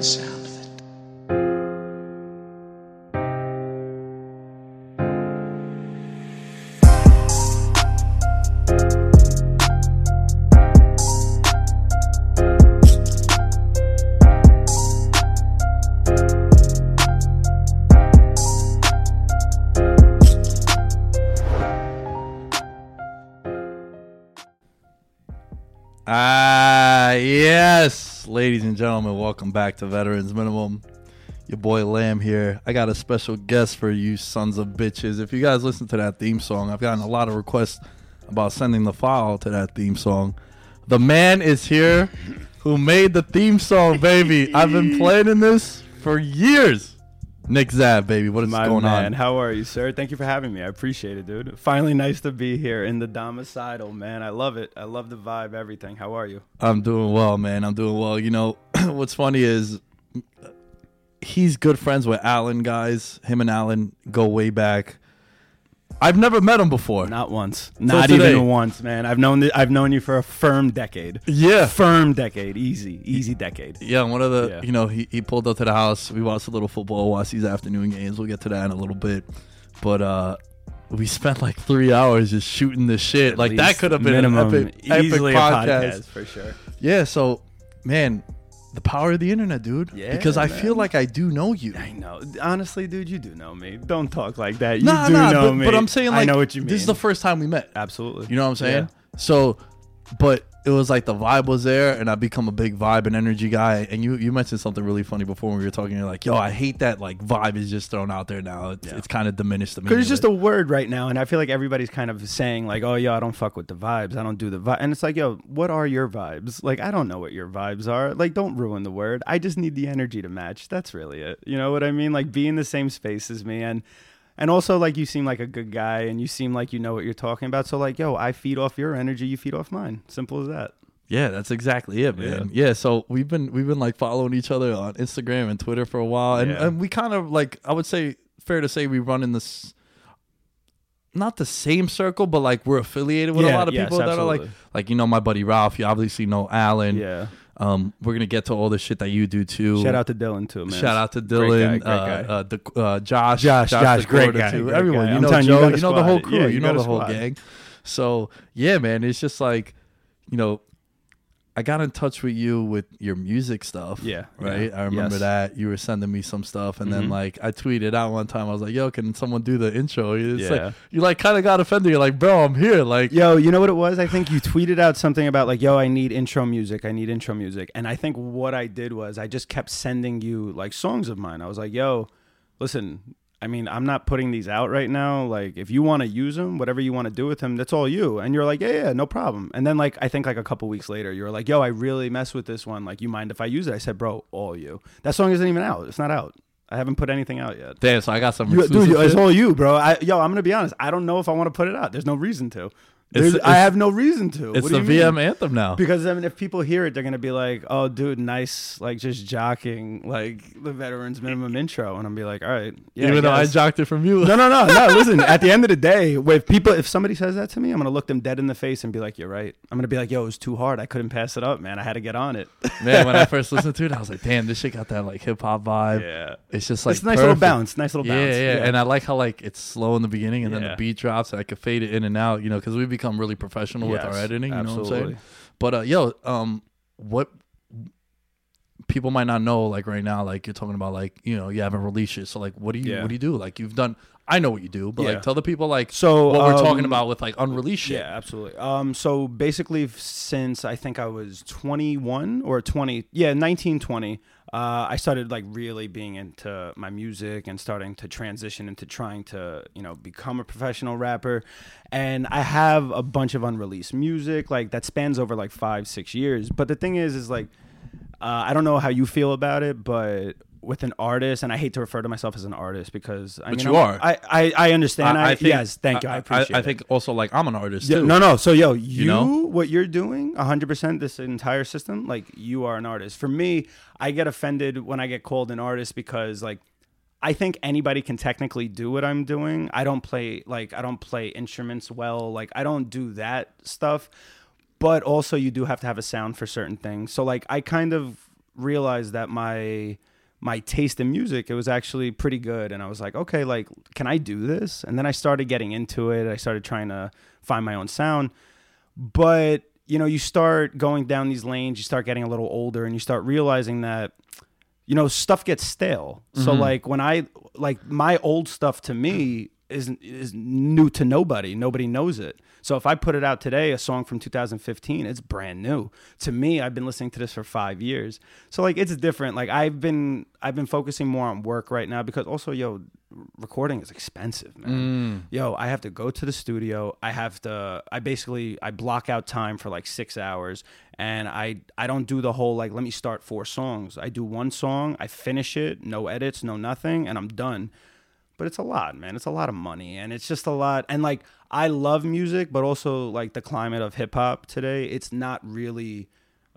I ladies and gentlemen, welcome back to Veterans Minimum. Your boy Lamb here. I got a special guest for you, sons of bitches. If you guys listen to that theme song, I've gotten a lot of requests about sending the file to that theme song. The man is here who made the theme song, baby. I've been planning this for years. Nick Zab, baby. What is My going man, on? how are you, sir? Thank you for having me. I appreciate it, dude. Finally, nice to be here in the domicile, man. I love it. I love the vibe, everything. How are you? I'm doing well, man. I'm doing well. You know, what's funny is he's good friends with Alan, guys. Him and Alan go way back. I've never met him before. Not once. Not today. even once, man. I've known th- I've known you for a firm decade. Yeah. Firm decade. Easy. Easy decade. Yeah, one of the, Yeah. you know, he, he pulled up to the house. We watched a little football, watched these afternoon games. We'll get to that in a little bit. But uh we spent like three hours just shooting this shit. At like that could have been minimum, an epic, epic easily podcast. a podcast for sure. Yeah, so man, the power of the internet, dude. Yeah, because I man. feel like I do know you. I know. Honestly, dude, you do know me. Don't talk like that. You Nah, do nah, know but, me. but I'm saying like I know what you mean. This is the first time we met. Absolutely. You know what I'm saying? Yeah. So, but it was like the vibe was there, and I become a big vibe and energy guy. And you you mentioned something really funny before when we were talking. You're like, yo, I hate that like vibe is just thrown out there now. It's, Yeah. it's kind of diminished the meaning. Because it's just it. a word right now, and I feel like everybody's kind of saying like, "Oh, yo, I don't fuck with the vibes. I don't do the vibe." And it's like, yo, what are your vibes? Like, I don't know what your vibes are. Like, don't ruin the word. I just need the energy to match. That's really it. You know what I mean? Like, be in the same space as me, and and also like you seem like a good guy, and you seem like you know what you're talking about. So like, yo, I feed off your energy, you feed off mine. Simple as that. yeah, that's exactly it, man. Yeah. So we've been we've been like following each other on Instagram and Twitter for a while, and, Yeah. and we kind of like I would say fair to say we run in this. Not the same circle, but like we're affiliated with a lot of yes, people that are like, like you know my buddy Ralph. You obviously know Alan. Yeah. Um, we're gonna get to all the shit that you do too. Shout out to Dylan too, man. Shout out to Great Dylan, guy, great guy. uh, uh, the, uh, Josh, Josh, Josh, great guy, too. great everyone. guy. You know telling you, you Joe, you know the whole crew, Yeah, you, you know the whole squad. gang. So yeah, man, it's just like, you know, I got in touch with you with your music stuff. Yeah, Right. yeah, I remember yes. that you were sending me some stuff, and then Mhm. like I tweeted out one time. I was like, "Yo, can someone do the intro?" It's Yeah. like you like kind of got offended. You're like, "Bro, I'm here." Like, Yo, you know what it was? I think you tweeted out something about like, yo, I need intro music. I need intro music. And I think what I did was I just kept sending you like songs of mine. I was like, yo, listen, I mean, I'm not putting these out right now. Like, if you want to use them, whatever you want to do with them, that's all you. And you're like, yeah, yeah, no problem. And then like, I think like a couple weeks later, you were like, yo, I really mess with this one. Like, you mind if I use it? I said, bro, all you. That song isn't even out. It's not out. I haven't put anything out yet. damn. So I got some. You, dude, it's all you, bro. I, yo, I'm gonna be honest. I don't know if I want to put it out. There's no reason to. It's- There's, I have no reason to. It's the VM mean? anthem now. Because I mean, if people hear it, they're gonna be like, "Oh, dude, nice, like just jocking like the veterans minimum intro," and I'm be like, "All right, yeah." Even though I jocked it from you. No, no, no, no. Listen, at the end of the day, if people, if somebody says that to me, I'm gonna look them dead in the face and be like, "You're right." I'm gonna be like, "Yo, it was too hard. I couldn't pass it up, man. I had to get on it." Man, when I first listened to it, I was like, "Damn, this shit got that like hip hop vibe." yeah, It's just like it's a nice little bounce. Nice little Yeah, bounce. yeah, and I like how like it's slow in the beginning and then the beat drops. And I could fade it in and out, you know, because we become really professional with our editing. You know what I'm saying? But uh, yo, um, what people might not know, like right now, like you're talking about, like you know, you haven't released it. So like, what do you Yeah. what do you do? Like you've done. I know what you do, but Yeah. like tell the people like So, what we're talking um, about with like unreleased shit. Yeah, absolutely. Um, so basically, since I think I was 21 or 20, yeah, 19, 20, uh, I started like really being into my music and starting to transition into trying to, you know, become a professional rapper. And I have a bunch of unreleased music like that spans over like five, six years. But the thing is, is like, uh, I don't know how you feel about it, but with an artist, and I hate to refer to myself as an artist because I But mean, you I'm- are. I, I, I understand. I, think- yes, thank you. I, appreciate I, it. think also like I'm an artist Yeah, too. no, no. So, yo, you, know? what you're doing, 100%, this entire system, like, you are an artist. For me, I get offended when I get called an artist because, like, I think anybody can technically do what I'm doing. I don't play, like, I don't play instruments well. Like, I don't do that stuff. But also, you do have to have a sound for certain things. So, like, I kind of realized that my my taste in music it was actually pretty good. And i was like okay like can i do this? And then i started getting into it. I started trying to find my own sound. But you know you start going down these lanes you start getting a little older and you start realizing that you know stuff gets stale. So mm-hmm. like when i like my old stuff to me is is new to nobody. Nobody knows it. So if i put it out today a song from 2015 it's brand new. To me i've been listening to this for 5 years. So like it's different. Like i've been i've been focusing more on work right now because also yo recording is expensive man. Mm. Yo i have to go to the studio. I have to i basically i block out time for like six hours. And i i don't do the whole like let me start four songs. I do one song i finish it no edits no nothing and i'm done but it's a lot man it's a lot of money and it's just a lot and like i love music but also like the climate of hip-hop today it's not really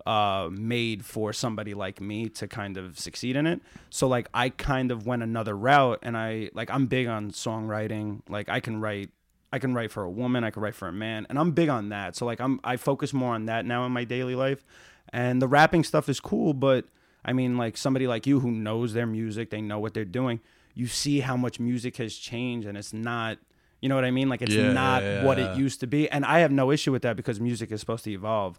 uh, made for somebody like me to kind of succeed in it. So like I kind of went another route, and I like I'm big on songwriting. Like I can write, I can write for a woman, I can write for a man, and I'm big on that. So like I'm I focus more on that now in my daily life, and the rapping stuff is cool. But I mean, like somebody like you who knows their music, they know what they're doing. You see how much music has changed, and it's not. You know what I mean? Like it's Yeah, not yeah, what yeah. it used to be, and I have no issue with that because music is supposed to evolve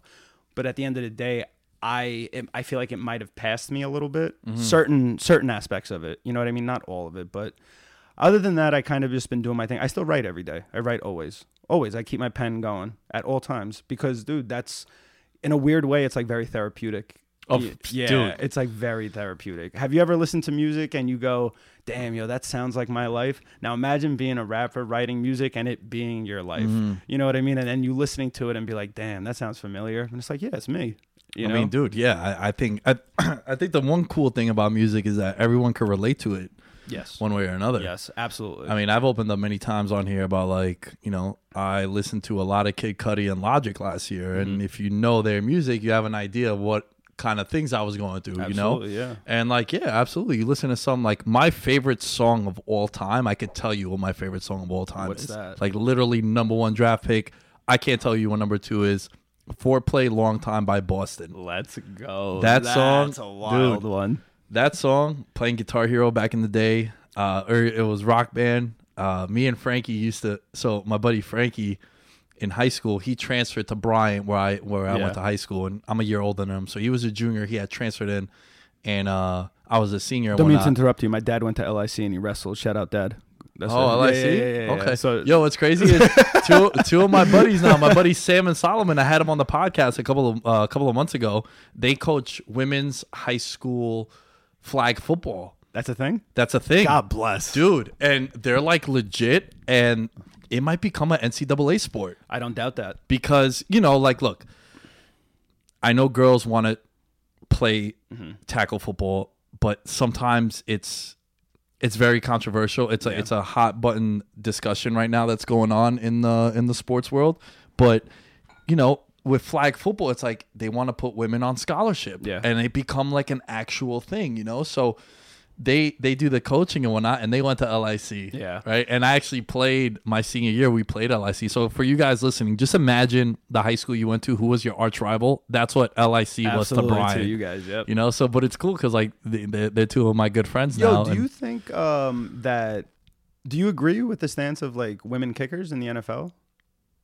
but at the end of the day i it, i feel like it might have passed me a little bit Mm-hmm. certain certain aspects of it you know what i mean not all of it but other than that i kind of just been doing my thing i still write every day i write always always i keep my pen going at all times because dude that's in a weird way it's like very therapeutic Oh, yeah dude. it's like very therapeutic. Have you ever listened to music and you go damn yo that sounds like my life. Now imagine being a rapper writing music and it being your life. Mm-hmm. you know what i mean? And then you listening to it and be like damn that sounds familiar. And it's like yeah it's me. You I know? mean, dude, yeah, I, I think I, I think the one cool thing about music is that everyone can relate to it yes. one way or another. yes absolutely. I mean, I've opened up many times on here about like, you know, I listened to a lot of Kid Cudi and Logic last year, Mm-hmm. and if you know their music, you have an idea of what kind of things I was going through, you know? Yeah. And like, yeah, absolutely. You listen to some like my favorite song of all time. I could tell you what my favorite song of all time What's is. that? Like literally number one draft pick. I can't tell you what number two is. Foreplay Long Time by Boston. let's go That song, that's a wild dude. one that song playing guitar hero back in the day uh or it was rock band uh me and frankie used to so my buddy frankie in high school. He transferred to Bryant, where I where I Yeah. went to high school, and I'm a year older than him. So he was a junior. He had transferred in, and uh, I was a senior. Don't mean to interrupt you. My dad went to LIC and he wrestled. Shout out, dad. That's Oh. LIC. Yeah, yeah. Okay. So Yo, what's crazy is two two of my buddies now. My buddy Sam and Solomon. I had them on the podcast a couple of uh, a couple of months ago. They coach women's high school flag football. that's a thing. That's a thing, God bless, dude. And they're like legit, and it might become an NCAA sport I don't doubt that. because you know, like, look, I know girls want to play mm-hmm. tackle football, but sometimes it's it's very controversial. It's a it's a hot button discussion right now that's going on in the in the sports world. But you know, with flag football, it's like they want to put women on scholarship, Yeah. and it become like an actual thing. You know, so. They they do the coaching and whatnot, and they went to LIC. Yeah. Right. And I actually played my senior year. We played LIC. So for you guys listening, just imagine the high school you went to. Who was your arch rival? That's what LIC was to Absolutely, Bryant. to you guys. Yep. You know. So, but it's cool because like they, they're, they're two of my good friends Yo, now. do and- you think um, that? Do you agree with the stance of like women kickers in the NFL?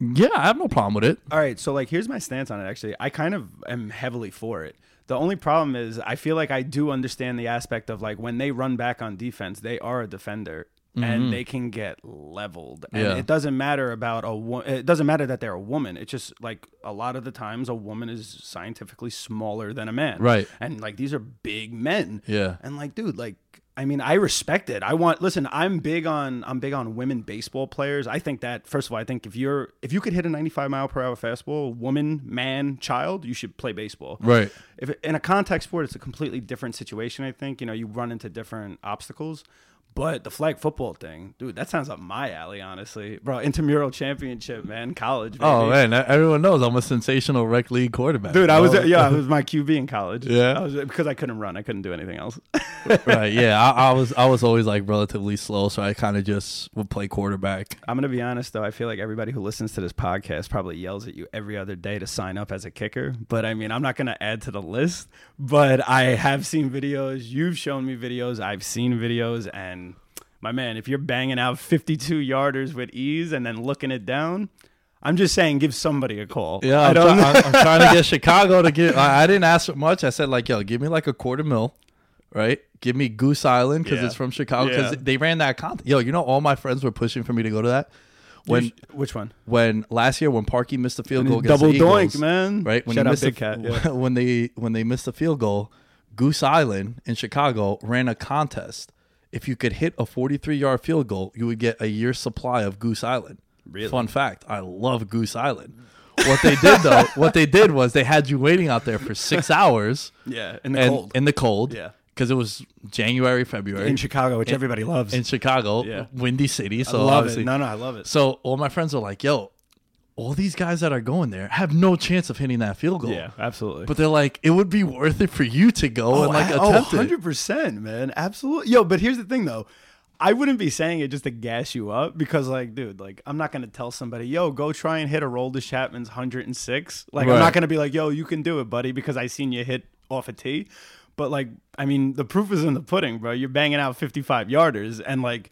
yeah, I have no problem with it. All right, so like here's my stance on it actually. I kind of am heavily for it. The only problem is I feel like I do understand the aspect of like when they run back on defense, they are a defender and mm-hmm. they can get leveled. And Yeah. it doesn't matter about a wo- it doesn't matter that they're a woman. It's just like a lot of the times a woman is scientifically smaller than a man. Right. And like these are big men. Yeah. And like, dude, like, I mean, I respect it. I want. Listen, I'm big on. I'm big on women baseball players. I think that first of all, I think if you're if you could hit a 95 mile per hour fastball, woman, man, child, you should play baseball. Right. If in a contact sport, it's a completely different situation. I think you know you run into different obstacles. But the flag football thing, dude, that sounds up my alley, honestly, bro. Intramural championship, man, college. Oh man, everyone knows I'm a sensational rec league quarterback. Dude, I was yeah, I was my QB in college. Yeah? I was because I couldn't run, I couldn't do anything else. right. Yeah, I, I was I was always like relatively slow, so I kind of just would play quarterback. I'm gonna be honest though. I feel like everybody who listens to this podcast probably yells at you every other day to sign up as a kicker. But I mean, I'm not gonna add to the list. But I have seen videos. You've shown me videos. I've seen videos, and my man, if you're banging out 52 yarders with ease and then looking it down, I'm just saying, give somebody a call. Yeah, I I'm, don't. I'm, I'm trying to get Chicago to give. I, I didn't ask for much. I said like, yo, give me like a quarter mil, right? Give me Goose Island because Yeah. it's from Chicago. Because Yeah. they ran that contest. Yo, you know, all my friends were pushing for me to go to that. When Which- which one? when last year when Parkey missed the field goal against Double the doink, Eagles, man. right? When Shout he out missed Big the, Cat. Yeah. when they when they missed the field goal, Goose Island in Chicago ran a contest. If you could hit a 43 yard field goal, you would get a year's supply of Goose Island. Really? Fun fact: I love Goose Island. What they did though, what they did was they had you waiting out there for six hours Yeah, in the and, cold. in the cold. Yeah. because it was January, February in Chicago, which everybody loves. in Chicago, Yeah. windy city. I So love it. obviously, No, no, I love it. so all my friends are like, "Yo, all these guys that are going there have no chance of hitting that field goal." Yeah, absolutely. But they're like, it would be worth it for you to go and oh, like I- oh, attempt it. 100%, man. Absolutely. Yo, but here's the thing though. I wouldn't be saying it just to gas you up because, like, dude, like, I'm not gonna tell somebody, yo, go try and hit Aroldis Chapman's 106. Like, Right. I'm not gonna be like, yo, you can do it, buddy, because I seen you hit off a tee. But like, I mean, the proof is in the pudding, bro. You're banging out 55 yarders, and like,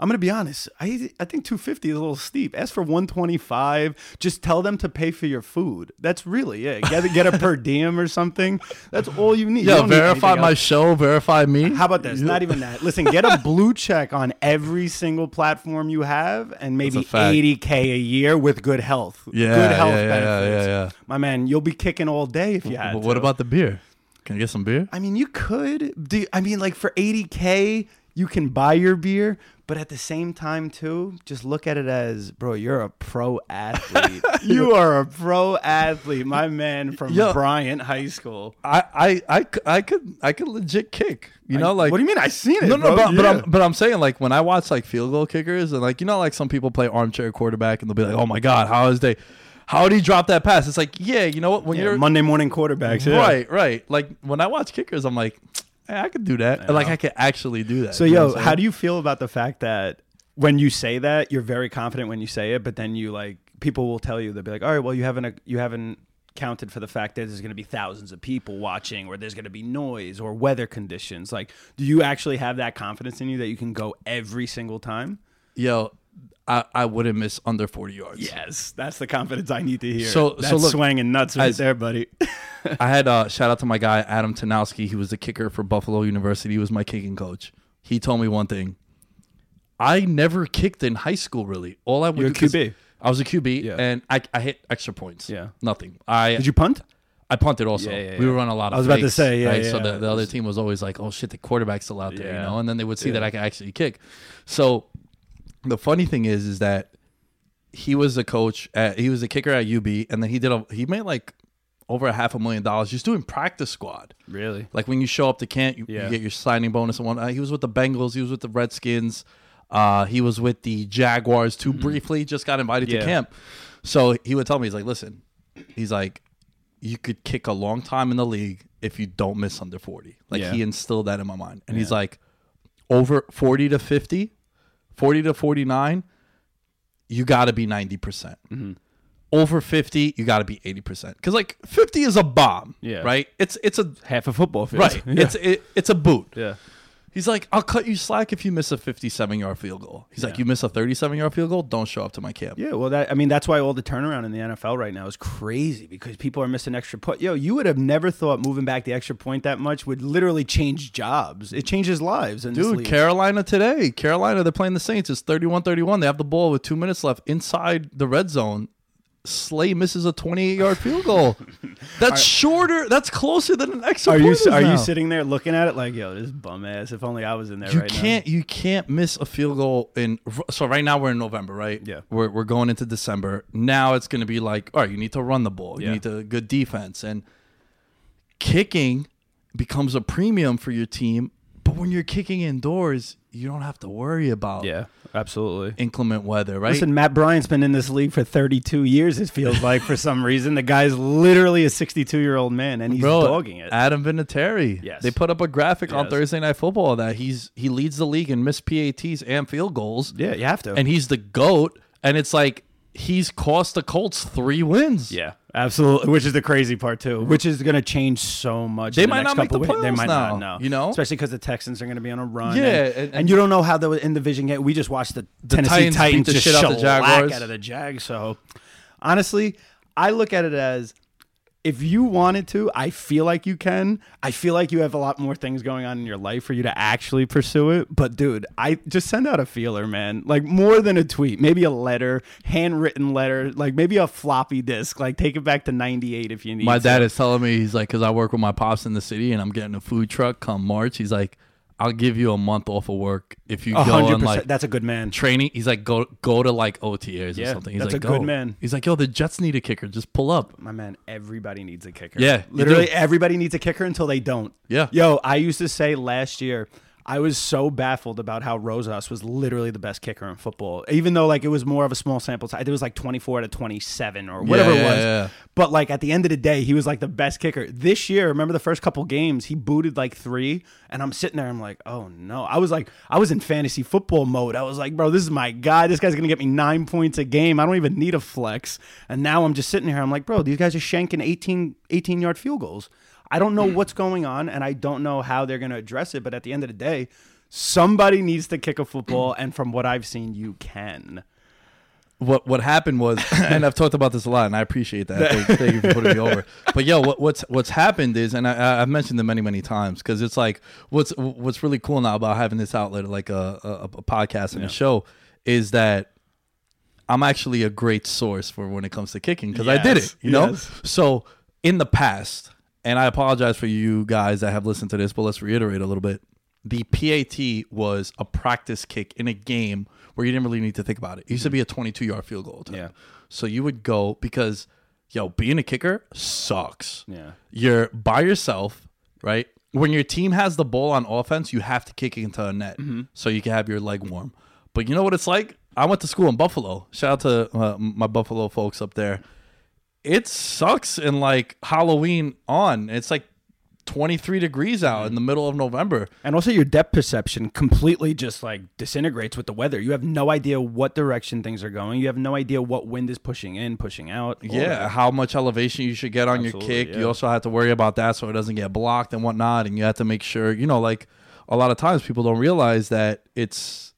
I'm gonna be honest. I I think 250 is a little steep. Ask for 125. Just tell them to pay for your food. That's really it. Get get a per diem or something. That's all you need. Yeah, need verify my else. show, verify me. How about this? Not even that. Listen, get a blue check on every single platform you have, and maybe That's a fact. 80k a year with good health. Yeah, good health yeah, yeah, benefits. yeah, yeah. My man, you'll be kicking all day if you had. But what to. about the beer? Can I get some beer? I mean, you could. Do I mean like for 80k, you can buy your beer, but at the same time too, just look at it as, bro, you're a pro athlete. you are a pro athlete, my man from Yo. Bryant High School. I, I, I, I could, I could legit kick. You know, like what do you mean? I seen it. No, no, bro. but, but I'm but I'm saying like when I watch like field goal kickers and like you know like some people play armchair quarterback and they'll be like, oh my god, how is they, how did he drop that pass? It's like yeah, you know what when Yeah, you're Monday morning quarterbacks. yeah. right, right. Like when I watch kickers, I'm like, I could do that. Like I could actually do that. So, You know yo, what I'm how saying? do you feel about the fact that when you say that, you're very confident when you say it, but then you like people will tell you they'll be like, all right, well, you haven't you haven't counted for the fact that there's going to be thousands of people watching, or there's going to be noise or weather conditions. Like, do you actually have that confidence in you that you can go every single time? yo I, I wouldn't miss under 40 yards. Yes, that's the confidence I need to hear. So- that's so look, swanging nuts right as- there, buddy. I had uh, shout out to my guy Adam Tanowski. He was the kicker for Buffalo University. He was my kicking coach. He told me one thing. I never kicked in high school. Really, all I would You're a QB. I was a QB, Yeah. and I, I hit extra points. Yeah. nothing. I Did you punt? I punted also. Yeah, yeah, We would run a lot of. I was about to say, yeah, right? So the, the other team was always like, "Oh shit, the quarterback's still out there," you know. And then they would see that I could actually kick. So the funny thing is, is that he was a coach. At, he was a kicker at UB, and then he did a. He made like over a half a million dollars just doing practice squad. Really? Like when you show up to camp, you, Yeah. you get your signing bonus and whatnot. He was with the Bengals. He was with the Redskins. Uh, he was with the Jaguars too briefly. Just got invited Mm-hmm. Yeah. to camp. So he would tell me, he's like, listen, he's like, you could kick a long time in the league if you don't miss under 40. Like Yeah. he instilled that in my mind. And he's like, over 40 to 50, 40 to 49, you got to be 90%. percent Mm-hmm. Over 50, you got to be 80%. Cuz like 50 is a bomb, Yeah. right? It's it's a Half a football field. right. Yeah. It's it, it's a boot. yeah. He's like, I'll cut you slack if you miss a 57 yard field goal. He's like, you miss a 37 yard field goal, don't show up to my camp. Yeah, well, that I mean, that's why all the turnaround in the NFL right now is crazy because people are missing extra point. Yo, you would have never thought moving back the extra point that much would literally change jobs. It changes lives. In this Dude. Carolina today. Carolina, they're playing the Saints. It's 31 31. They have the ball with two minutes left inside the red zone. Slye misses a 28 yard field goal. That's shorter. That's closer than an extra are point you are now. you sitting there looking at it like, yo, this bum ass? If only I was in there You right can't you can't miss a field goal in so right now we're in November, right? Yeah. We're we're going into December. Now it's gonna be like, all right, you need to run the ball. You Yeah. need to good defense. And kicking becomes a premium for your team. But when you're kicking indoors, you don't have to worry about. Yeah, absolutely. inclement weather, right? Listen, Matt Bryant's been in this league for 32 years. It feels like for some reason the guy's literally a 62 year old man and he's Bro, dogging it. Adam Vinatieri. Yes. They put up a graphic on Thursday Night Football that he's he leads the league in missed PATs and field goals. yeah, you have to. And he's the GOAT. And it's like he's cost the Colts three wins. Yeah, absolutely. Which is the crazy part too. Which is going to change so much. They in the might next not make couple the weeks. They playoffs might now, not. No, you know? especially because the Texans are going to be on a run. Yeah, and, and- and you don't know how the in the division game. We just watched the, Tennessee Titans Titans, beat the just shit out the shellac Jaguars. out of the Jags. So honestly, I look at it as. If you wanted to, I feel like you can. I feel like you have a lot more things going on in your life for you to actually pursue it. But dude, I just send out a feeler, man. Like more than a tweet, maybe a letter, handwritten letter, like maybe a floppy disk. Like take it back to '98 if you need. My to. dad is telling me he's like, because I work with my pops in the city and I'm getting a food truck come March. He's like, I'll give you a month off of work if you go hundred on percent. like That's a good man. training. He's like, go go to like OTAs or something. He's that's like, a good man. He's like, yo, the Jets need a kicker. Just pull up. My man, everybody needs a kicker. Yeah, literally everybody needs a kicker until they don't. Yeah. Yo, I used to say last year. I was so baffled about how Rosas was literally the best kicker in football, even though like it was more of a small sample size. It was like twenty four to twenty seven or whatever Yeah, it was. yeah, yeah. But like at the end of the day, he was like the best kicker. This year, remember the first couple games, he booted like three, and I'm sitting there, I'm like, oh no. I was like, I was in fantasy football mode. I was like, bro, this is my guy. This guy's gonna get me nine points a game. I don't even need a flex. And now I'm just sitting here, I'm like, bro, these guys are shanking 18, 18 yard field goals. I don't know what's going on, and I don't know how they're gonna address it. But at the end of the day, somebody needs to kick a football, and from what I've seen, you can. what what happened was, and I've talked about this a lot, and I appreciate that. Thank, thank you for putting me over. But yo, what, what's what's happened is, and I, I've mentioned it many many times because it's like what's what's really cool now about having this outlet, like a a, a podcast and a show, is that I'm actually a great source for when it comes to kicking because I did it, you know. yes. So in the past, and I apologize for you guys that have listened to this, but let's reiterate a little bit. The PAT was a practice kick in a game where you didn't really need to think about it. It used to be a 22 yard field goal. attempt. Yeah. So you would go because, yo, being a kicker sucks. Yeah. You're by yourself, right? When your team has the ball on offense, you have to kick it into a net Mm-hmm. so you can have your leg warm. But you know what it's like? I went to school in Buffalo. Shout out to uh, my Buffalo folks up there. It sucks in like Halloween on. It's like 23 degrees out in the middle of November. And also your depth perception completely just like disintegrates with the weather. You have no idea what direction things are going. You have no idea what wind is pushing in, pushing out. Yeah, that. how much elevation you should get on your kick. yeah. You also have to worry about that so it doesn't get blocked and whatnot. And you have to make sure, you know, like a lot of times people don't realize that it's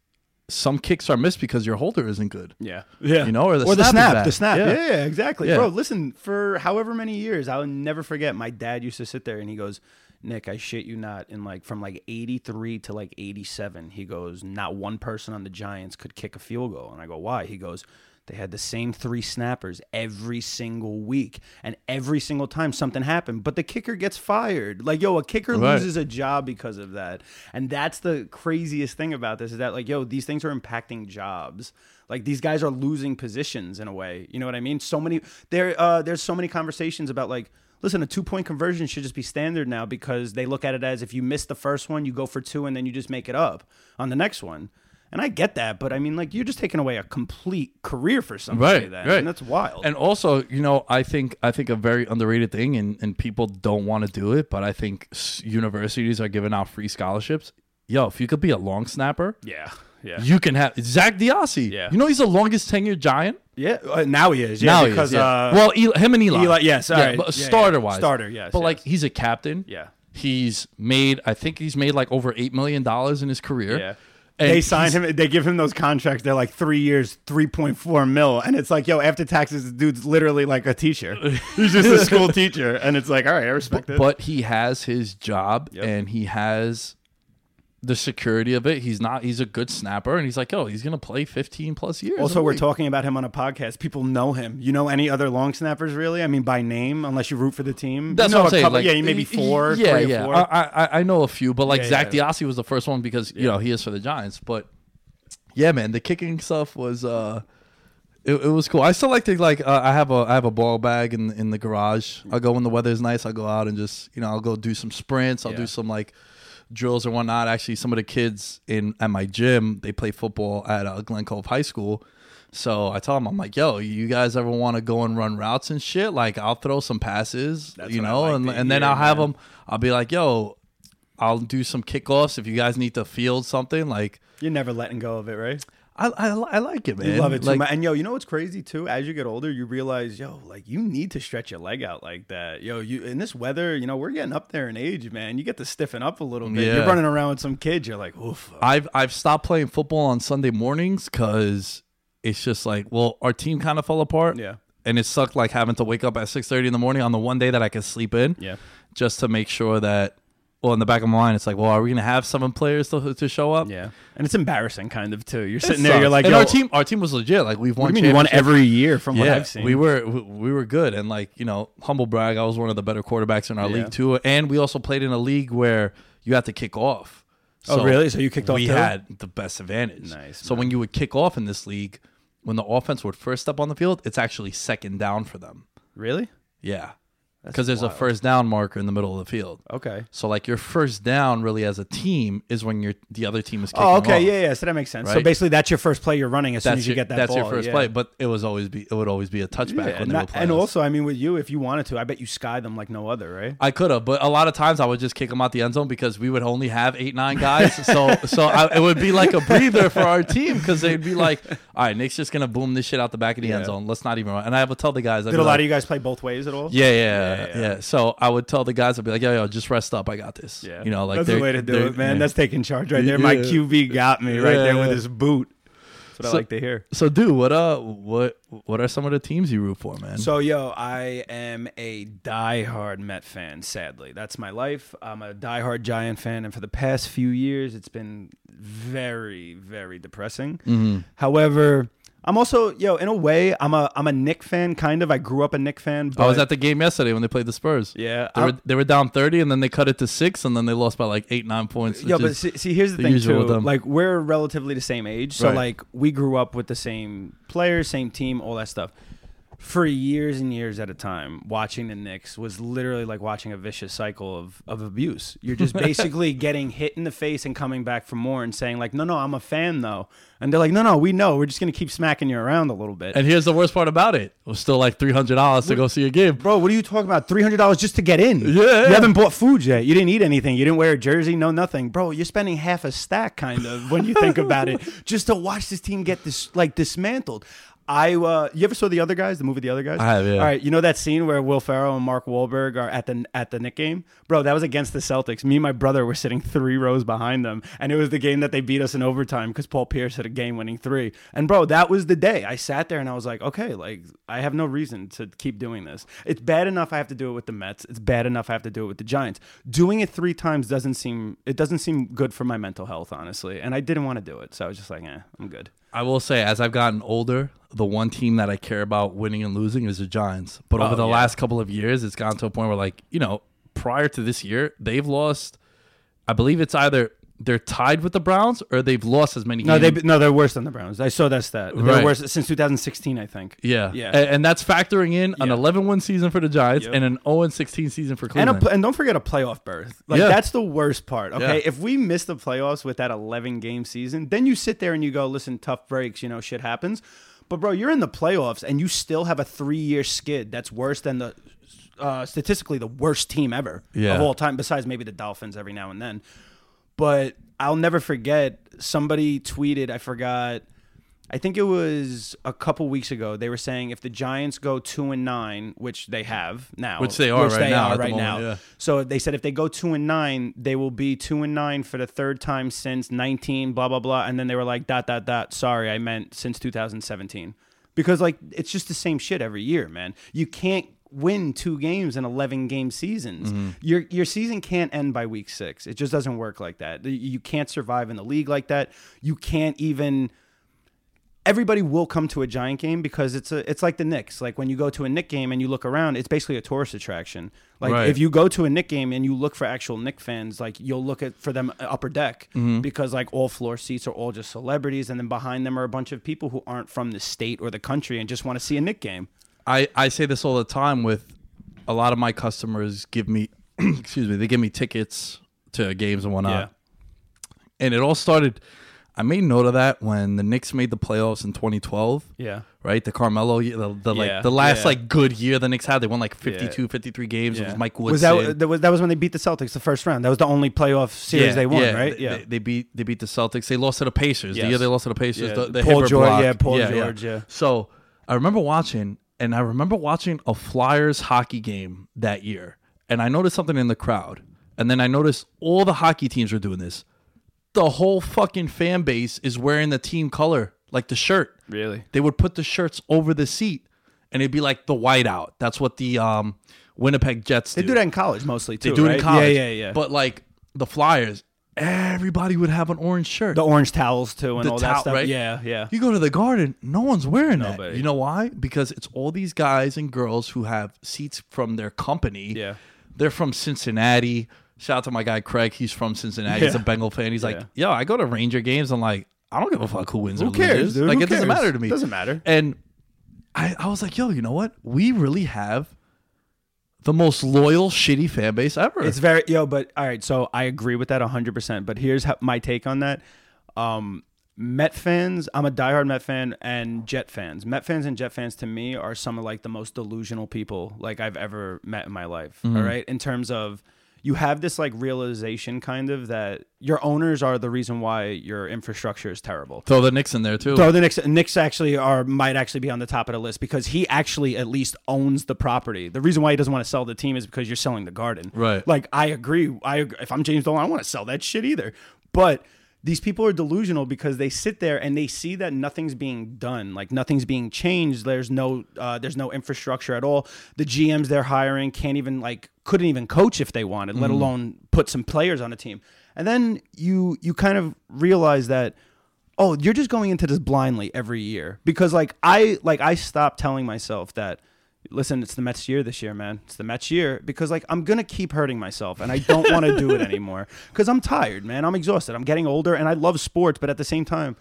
some kicks are missed because your holder isn't good. Yeah, yeah. You know, or the or the snap is snap, bad. the snap. Yeah. Yeah, yeah, exactly, Yeah. bro. Listen, for however many years, I'll never forget. My dad used to sit there and he goes, "Nick, I shit you not." In like from like eighty three to like eighty seven, he goes, "Not one person on the Giants could kick a field goal." And I go, "Why?" He goes. They had the same three snappers every single week, and every single time something happened. But the kicker gets fired. Like, yo, a kicker Right. loses a job because of that. And that's the craziest thing about this is that, like, yo, these things are impacting jobs. Like these guys are losing positions in a way. You know what I mean? So many there. Uh, there's so many conversations about like, listen, a two point conversion should just be standard now because they look at it as if you miss the first one, you go for two, and then you just make it up on the next one. And I get that, but I mean, like, you're just taking away a complete career for somebody. Right, then, right. and that's wild. And also, you know, I think I think a very underrated thing, and, and people don't want to do it, but I think universities are giving out free scholarships. Yo, if you could be a long snapper, yeah, yeah, you can have Zak DeOssie. Yeah. you know he's the longest tenured Giant. yeah. Uh, now he is. Yeah, now because he is. Yeah. uh, well, Eli, him and Eli. Eli- yes, yeah, right. but Yeah, yeah. starter wise, Starter, yes, But like he's a captain. yeah, He's made. I think he's made like over eight million dollars in his career. yeah. And they sign him. They give him those contracts. They're like three years, three point four mil, and it's like, yo, after taxes, the dude's literally like a teacher. He's just a school teacher, and it's like, all right, I respect it. but he has his job Yep. and he has the security of it. He's not. He's a good snapper, and he's like, oh, he's gonna play fifteen plus years. Also, we're talking about him on a podcast. People know him. You know any other long snappers, really? I mean, by name, unless you root for the team. That's you know what I'm saying. couple- like, yeah, maybe four, Yeah, yeah. four. I, I I know a few, but like Yeah, Zach yeah. DeOssie was the first one because you know he is for the Giants. But yeah, man, the kicking stuff was uh, it, it was cool. I still like to like uh, I have a I have a ball bag in in the garage. I'll go when the weather's nice. I'll go out and just you know I'll go do some sprints. I'll do some like drills or whatnot. Actually, some of the kids in at my gym they play football at uh, Glen Cove High School. So I tell them, I'm like, yo, you guys ever want to go and run routes and shit? Like, I'll throw some passes, That's you know, like and, and then hear, I'll have man. them. I'll be like, yo, I'll do some kickoffs if you guys need to field something. Like, You're never letting go of it, right? I I, I like it, man. You love it too Like. And yo, you know what's crazy too? As you get older, you realize, yo, like you need to stretch your leg out like that. Yo, you in this weather, you know, we're getting up there in age, man. You get to stiffen up a little bit. You're running around with some kids. You're like, oof. I've I've stopped playing football on Sunday mornings because it's just like, well, our team kind of fell apart. Yeah. And it sucked like having to wake up at six thirty in the morning on the one day that I could sleep in. Yeah. Just to make sure that, well, in the back of my mind, it's like, well, are we gonna have seven players to, to show up? Yeah. And it's embarrassing, kind of too. You're It sitting there, you're like, and our team, our team was legit. Like we've won. you mean you won every year from what I've seen? we were we, we were good, and like you know, humble brag, I was one of the better quarterbacks in our Yeah. league too. And we also played in a league where you had to kick off. Oh, really? So you kicked off We too? had the best advantage. Nice, So when you would kick off in this league, when the offense would first step on the field, it's actually second down for them. Really? Yeah, because there's a first down marker in the middle of the field. Okay. So like your first down, really as a team, is when your the other team is kicking Oh, okay. off. Yeah, yeah. So that makes sense. So basically, that's your first play you're running as soon as you your, get that that's ball. your first yeah. play, but it was always be it would always be a touchback Yeah, when and, they would play and also, I mean, with you, if you wanted to, I bet you sky them like no other, right? I could have, but a lot of times I would just kick them out the end zone because we would only have eight nine guys. so so I, it would be like a breather for our team because they'd be like, all right, Nick's just gonna boom this shit out the back of the end zone. Let's not even. run. And I would tell the guys. I'd Did a lot like, of you guys play both ways at all? Yeah, yeah, Yeah, yeah, yeah. So I would tell the guys, I'd be like, yo, yo, just rest up. I got this. Yeah. You know, like that's the way to do it, man. yeah. That's taking charge right there. My QB got me right there with his boot. That's what So- I like to hear. So, dude, what uh, what what are some of the teams you root for, man? So, yo, I am a diehard Met fan. Sadly, that's my life. I'm a diehard Giant fan, and for the past few years, it's been very, very depressing. Mm-hmm. However, I'm also, yo, in a way, I'm a I'm a Knick fan, kind of. I grew up a Knick fan. But I was at the game yesterday when they played the Spurs. yeah, They I'm- were, they were down 30 and then they cut it to six and then they lost by like eight, nine points. Yeah, but see, see, here's the the thing too. Like we're relatively the same age, so Right. like we grew up with the same players, same team, all that stuff. For years and years at a time, watching the Knicks was literally like watching a vicious cycle of, of abuse. You're just basically getting hit in the face and coming back for more and saying like, no, no, I'm a fan though, and they're like, no, no, we know, we're just gonna keep smacking you around a little bit. and here's the worst part about it. It was still like $300 to go see a game. Bro, what are you talking about? Three hundred dollars just to get in? Yeah, you haven't bought food yet. You didn't eat anything. You didn't wear a jersey. No, nothing, bro. You're spending half a stack, kind of, when you think about it, just to watch this team get this like dismantled. I uh, you ever saw the other guys? The movie The Other Guys. I have, yeah. All right, you know that scene where Will Ferrell and Mark Wahlberg are at the at the Knick game, bro. That was against the Celtics. Me and my brother were sitting three rows behind them, and it was the game that they beat us in overtime because Paul Pierce had a game-winning three. And bro, that was the day I sat there and I was like, okay, like I have no reason to keep doing this. It's bad enough I have to do it with the Mets. It's bad enough I have to do it with the Giants. Doing it three times doesn't seem it doesn't seem good for my mental health, honestly. And I didn't want to do it, so I was just like, eh, I'm good. I will say, as I've gotten older, the one team that I care about winning and losing is the Giants. But over Oh, the yeah. last couple of years, it's gotten to a point where, like, you know, prior to this year, they've lost. I believe it's either they're tied with the Browns or they've lost as many No, games. they no, they're worse than the Browns. I saw that stat. They're Right. worse since 2016, I think. yeah, Yeah. A- and, that's factoring in an Yeah. 11-1 season for the Giants Yep. and an 0-16 season for And, a, and don't forget a playoff berth. Like Yeah. that's the worst part. Okay, Yeah. if we miss the playoffs with that 11 game season, then you sit there and you go, "Listen, tough breaks. You know, shit happens." But bro, you're in the playoffs and you still have a three year skid that's worse than the uh, statistically the worst team ever Yeah. of all time, besides maybe the Dolphins every now and then. But I'll never forget somebody tweeted, I forgot. I think it was a couple weeks ago. They were saying if the Giants go two and nine, which they have now, Which they are right now, at the right moment, now. yeah. So they said if they go two and nine, they will be two and nine for the third time since nineteen, blah blah blah. And then they were like dot dot dot. Sorry, I meant since 2017, because like it's just the same shit every year, man. You can't win two games in 11 game seasons. Mm-hmm. Your your season can't end by week 6. It just doesn't work like that. You can't survive in the league like that. You can't even everybody will come to a giant game because it's a it's like the Knicks. Like when you go to a Knick game and you look around, it's basically a tourist attraction. Like Right. if you go to a Knick game and you look for actual Knick fans, like you'll look at for them upper deck because like all floor seats are all just celebrities, and then behind them are a bunch of people who aren't from the state or the country and just want to see a Knick game. I, I say this all the time with a lot of my customers give me excuse me they give me tickets to games and whatnot and it all started i made note of that when the Knicks made the playoffs in 2012 yeah, right the carmelo year, the, the like the last yeah. like good year the Knicks had they won like 52 53 games it yeah. was mike Woodson. Was that that was that was when they beat the Celtics the first round? That was the only playoff series they won, right? They, Yeah. they, they beat they beat the Celtics. They lost to the Pacers. The year they lost to the Pacers, Yeah, the, the Paul George- block. yeah, Paul George, yeah. So I remember watching, and I remember watching a Flyers hockey game that year, and I noticed something in the crowd, and then I noticed all the hockey teams were doing this. The whole fucking fan base is wearing the team color, like the shirt. Really? They would put the shirts over the seat, and it'd be like the whiteout. That's what the um, Winnipeg Jets do. They do that in college mostly too. they do it in college. Yeah, yeah, yeah. But like the Flyers, everybody would have an orange shirt. the orange towels too, and The all towel- that stuff. right? Yeah, yeah. You go to the garden, no one's wearing that. Nobody. You know why? Because it's all these guys and girls who have seats from their company. Yeah. They're from Cincinnati. Shout out to my guy Craig. He's from Cincinnati. He's a Yeah. Bengal fan. He's like, yo, I go to Ranger games. I'm like, I don't give a fuck who wins Who or cares, loses. dude? Like Who it doesn't cares? matter to me. Doesn't matter. And I, I was like, yo, you know what? We really have the most loyal, shitty fan base ever. It's very yo, but all right. So I agree with that hundred percent. But here's how, my take on that. Um, Met fans, I'm a diehard Met fan, and Jet fans. Met fans and Jet fans to me are some of like the most delusional people like I've ever met in my life. all right, in terms of you have this like realization kind of that your owners are the reason why your infrastructure is terrible. Throw the Knicks in there too. So the Knicks, Knicks actually are might actually be on the top of the list because he actually at least owns the property. The reason why he doesn't want to sell the team is because you're selling the garden. Right. Like I agree. I if I'm James Dolan, I don't want to sell that shit either. But these people are delusional because they sit there and they see that nothing's being done, like nothing's being changed. There's no, uh, there's no infrastructure at all. The GMs they're hiring can't even like, couldn't even coach if they wanted, let alone put some players on a team. And then you, you kind of realize that oh you're just going into this blindly every year because like i like i stopped telling myself that listen it's the mets year this year man it's the mets year because like i'm gonna keep hurting myself and i don't want to do it anymore because i'm tired man i'm exhausted i'm getting older and i love sports but at the same time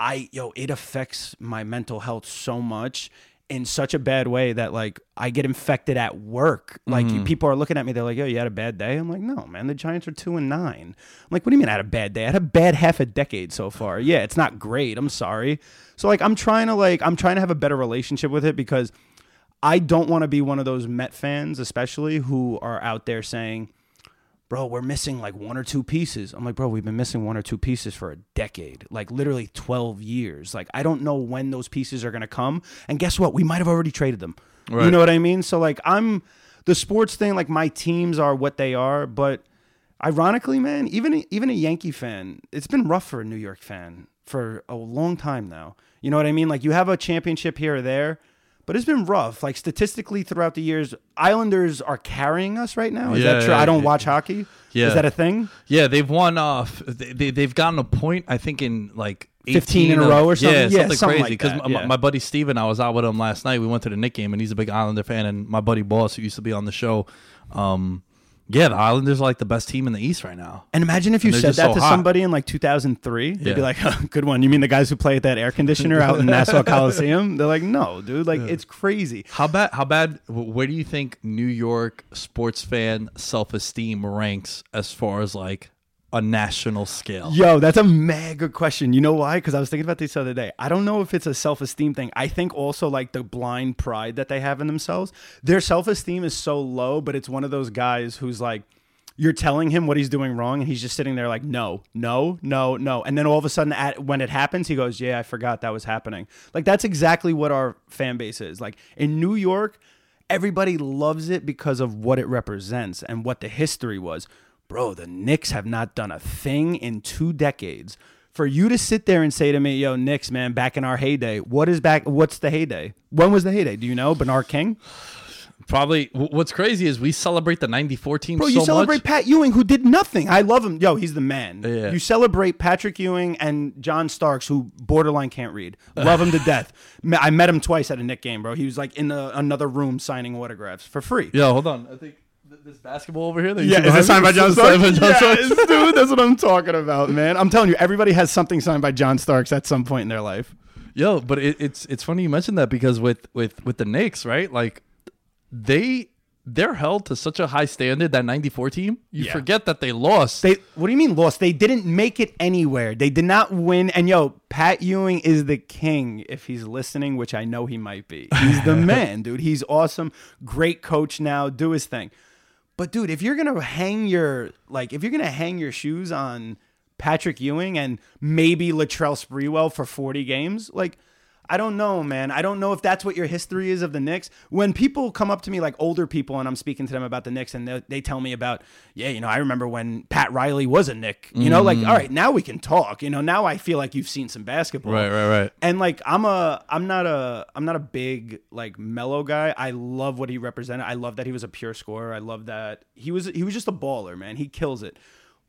i yo it affects my mental health so much in such a bad way that like I get infected at work. Like mm. people are looking at me, they're like, "Yo, you had a bad day." I'm like, "No, man. The Giants are two and nine. I'm like, "What do you mean I had a bad day? I had a bad half a decade so far. Yeah, it's not great. I'm sorry." So like, I'm trying to like, I'm trying to have a better relationship with it because I don't want to be one of those Met fans, especially who are out there saying, bro, we're missing like one or two pieces. I'm like, bro, we've been missing one or two pieces for a decade, like literally 12 years. Like, I don't know when those pieces are going to come. And guess what? We might have already traded them. You know what I mean? So, like, I'm the sports thing, like, my teams are what they are. But ironically, man, even, even a Yankee fan, it's been rough for a New York fan for a long time now. You know what I mean? Like, you have a championship here or there. But it's been rough. Like statistically throughout the years, Islanders are carrying us right now. Is Yeah, that true? yeah, I don't yeah. watch hockey. Yeah. Is that a thing? Yeah, they've won. off. they, they they've gotten a point. I think in like 15 in a row or something? Yeah, something, something crazy. like Because that, my, my buddy Steven, I was out with him last night. We went to the Knick game, and he's a big Islander fan. And my buddy Boss, who used to be on the show, um, yeah, the Islanders are like the best team in the East right now. And imagine if you said that so to hot. somebody in like 2003. They'd Yeah. be like, oh, good one. You mean the guys who play at that air conditioner out in Nassau Coliseum? They're like, no, dude. Like, it's crazy. How bad? How bad? Where do you think New York sports fan self esteem ranks as far as like a national scale? Yo, that's a mega question. You know why? Because I was thinking about this the other day. I don't know if it's a self esteem thing. I think also like the blind pride that they have in themselves. Their self esteem is so low, but it's one of those guys who's like, you're telling him what he's doing wrong, and he's just sitting there like, no, no, no, no. And then all of a sudden, at, when it happens, he goes, yeah, I forgot that was happening. Like, that's exactly what our fan base is. Like, in New York, everybody loves it because of what it represents and what the history was. Bro, the Knicks have not done a thing in two decades. For you to sit there and say to me, "Yo, Knicks, man, back in our heyday, what is back? What's the heyday? When was the heyday? Do you know Bernard King? Probably. What's crazy is we celebrate the '94 team Bro, so you celebrate much. Pat Ewing, who did nothing. I love him. Yo, he's the man. Yeah. You celebrate Patrick Ewing and John Starks, who borderline can't read. Love him to death. I met him twice at a Knick game, bro. He was like in a, another room signing autographs for free. Yeah, hold on. I think th- this basketball over here. That Yeah, is it behind signed by John Starks? signed by John Starks. Yes, dude, that's what I'm talking about, man. I'm telling you, everybody has something signed by John Starks at some point in their life. Yo, but it, it's it's funny you mentioned that because with with with the Knicks, right? Like they they're held to such a high standard that '94 team. You Yeah. forget that they lost. They, what do you mean lost? They didn't make it anywhere. They did not win. And yo, Pat Ewing is the king if he's listening, which I know he might be. He's the man, dude. He's awesome. Great coach now. Do his thing. But dude, if you're gonna hang your like, if you're gonna hang your shoes on Patrick Ewing and maybe Latrell Sprewell for 40 games, like. I don't know, man. I don't know if that's what your history is of the Knicks. When people come up to me, like older people, and I'm speaking to them about the Knicks, and they, they tell me about, yeah, you know, I remember when Pat Riley was a Knick. You know, like, mm-hmm. all right, now we can talk. You know, now I feel like you've seen some basketball. Right, right, right. And like, I'm a, I'm not a, I'm not a big like Melo guy. I love what he represented. I love that he was a pure scorer. I love that he was, he was just a baller, man. He kills it.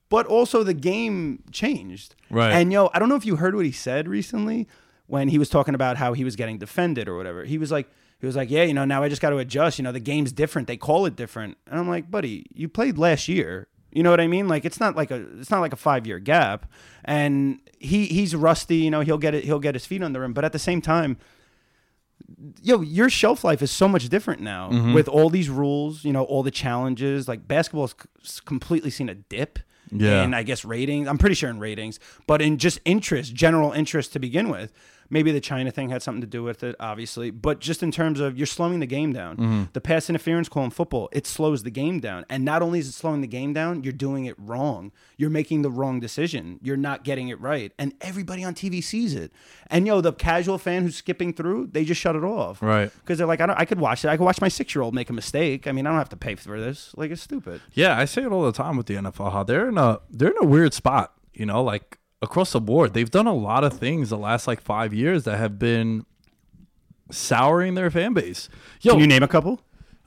But also the game changed. Right. And yo, I don't know if you heard what he said recently when he was talking about how he was getting defended or whatever. He was like, he was like, yeah, you know, now I just got to adjust. You know, the game's different. They call it different. And I'm like, buddy, you played last year. You know what I mean? Like it's not like a it's not like a five year gap. And he he's rusty. You know, he'll get it. He'll get his feet under him. But at the same time, yo, your shelf life is so much different now Mm-hmm. with all these rules. You know, all the challenges. Like basketball's c- completely seen a dip. Yeah. in I guess ratings. I'm pretty sure in ratings, but in just interest, general interest to begin with. Maybe the China thing had something to do with it, obviously. But just in terms of you're slowing the game down. Mm-hmm. The pass interference call in football, it slows the game down. And not only is it slowing the game down, you're doing it wrong. You're making the wrong decision. You're not getting it right. And everybody on TV sees it. And yo, the casual fan who's skipping through, they just shut it off. Right. Because they're like, I, don't, I could watch it. I could watch my six year old make a mistake. I mean, I don't have to pay for this. Like, it's stupid. Yeah, I say it all the time with the NFL. How they're in a they're in a weird spot. You know, like across the board, they've done a lot of things the last like five years that have been souring their fan base. Yo, Can you name a couple?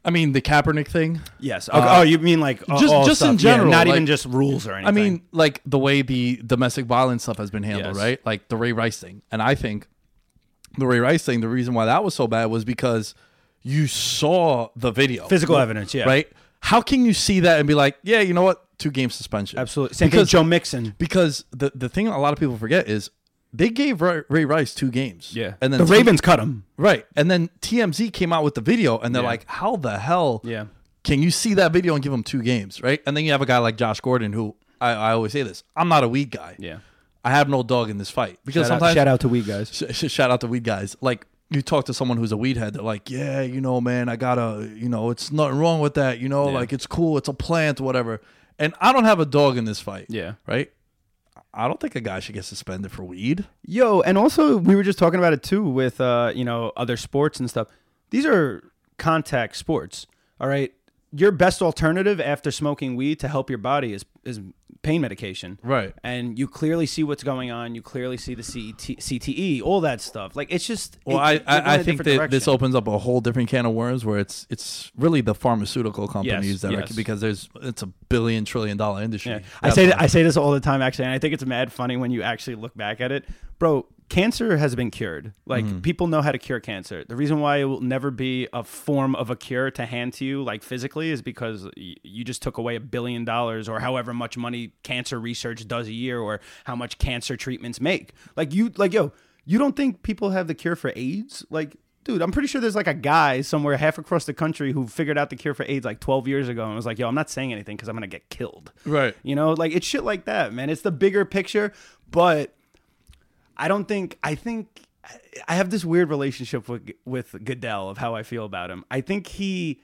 I mean the Kaepernick thing. Yes. Okay. oh, you mean like just- all just in stuff. Yeah, general, not like- even just rules or anything. I mean, like the way the domestic violence stuff has been handled, Yes. right? Like the Ray Rice thing. And I think the Ray Rice thing, the reason why that was so bad was because you saw the video. Physical evidence, yeah. Right? How can you see that and be like, yeah, you know what? Two game suspension. absolutely. Same because, thing. Joe Mixon. Because the, the thing a lot of people forget is they gave Ray, Ray Rice two games. Yeah. And then the T- Ravens cut him. Right. And then TMZ came out with the video and they're Yeah. like, how the hell Yeah. can you see that video and give him two games? Right. And then you have a guy like Josh Gordon who I, I always say this I'm not a weed guy. Yeah. I have no dog in this fight because Shout out, sometimes shout out to weed guys. sh- sh- shout out to weed guys. Like you talk to someone who's a weed head, they're like, yeah, you know, man, I gotta, you know, it's nothing wrong with that. You know, like it's cool, it's a plant, whatever. And I don't have a dog in this fight. Yeah. Right? I don't think a guy should get suspended for weed. Yo, and also we were just talking about it too with uh, you know, other sports and stuff. These are contact sports. All right. Your best alternative after smoking weed to help your body is is pain medication. Right. And you clearly see what's going on. You clearly see the CT, CTE, all that stuff. Like it's just. Well, it- I, I, I think that this opens up a whole different can of worms where it's it's really the pharmaceutical companies that yes. are because there's it's a billion trillion dollar industry. Yeah. I say why. I say this all the time actually, and I think it's mad funny when you actually look back at it, bro. Cancer has been cured. Like Mm-hmm. people know how to cure cancer. The reason why it will never be a form of a cure to hand to you, like physically, is because y- you just took away a billion dollars or however much money cancer research does a year, or how much cancer treatments make. Like you, like yo, you don't think people have the cure for AIDS? Like dude, I'm pretty sure there's like a guy somewhere half across the country who figured out the cure for AIDS like 12 years ago and was like, yo, I'm not saying anything because I'm gonna get killed. Right. You know, like it's shit like that, man. It's the bigger picture, but I don't think I think I have this weird relationship with with Goodell of how I feel about him. I think he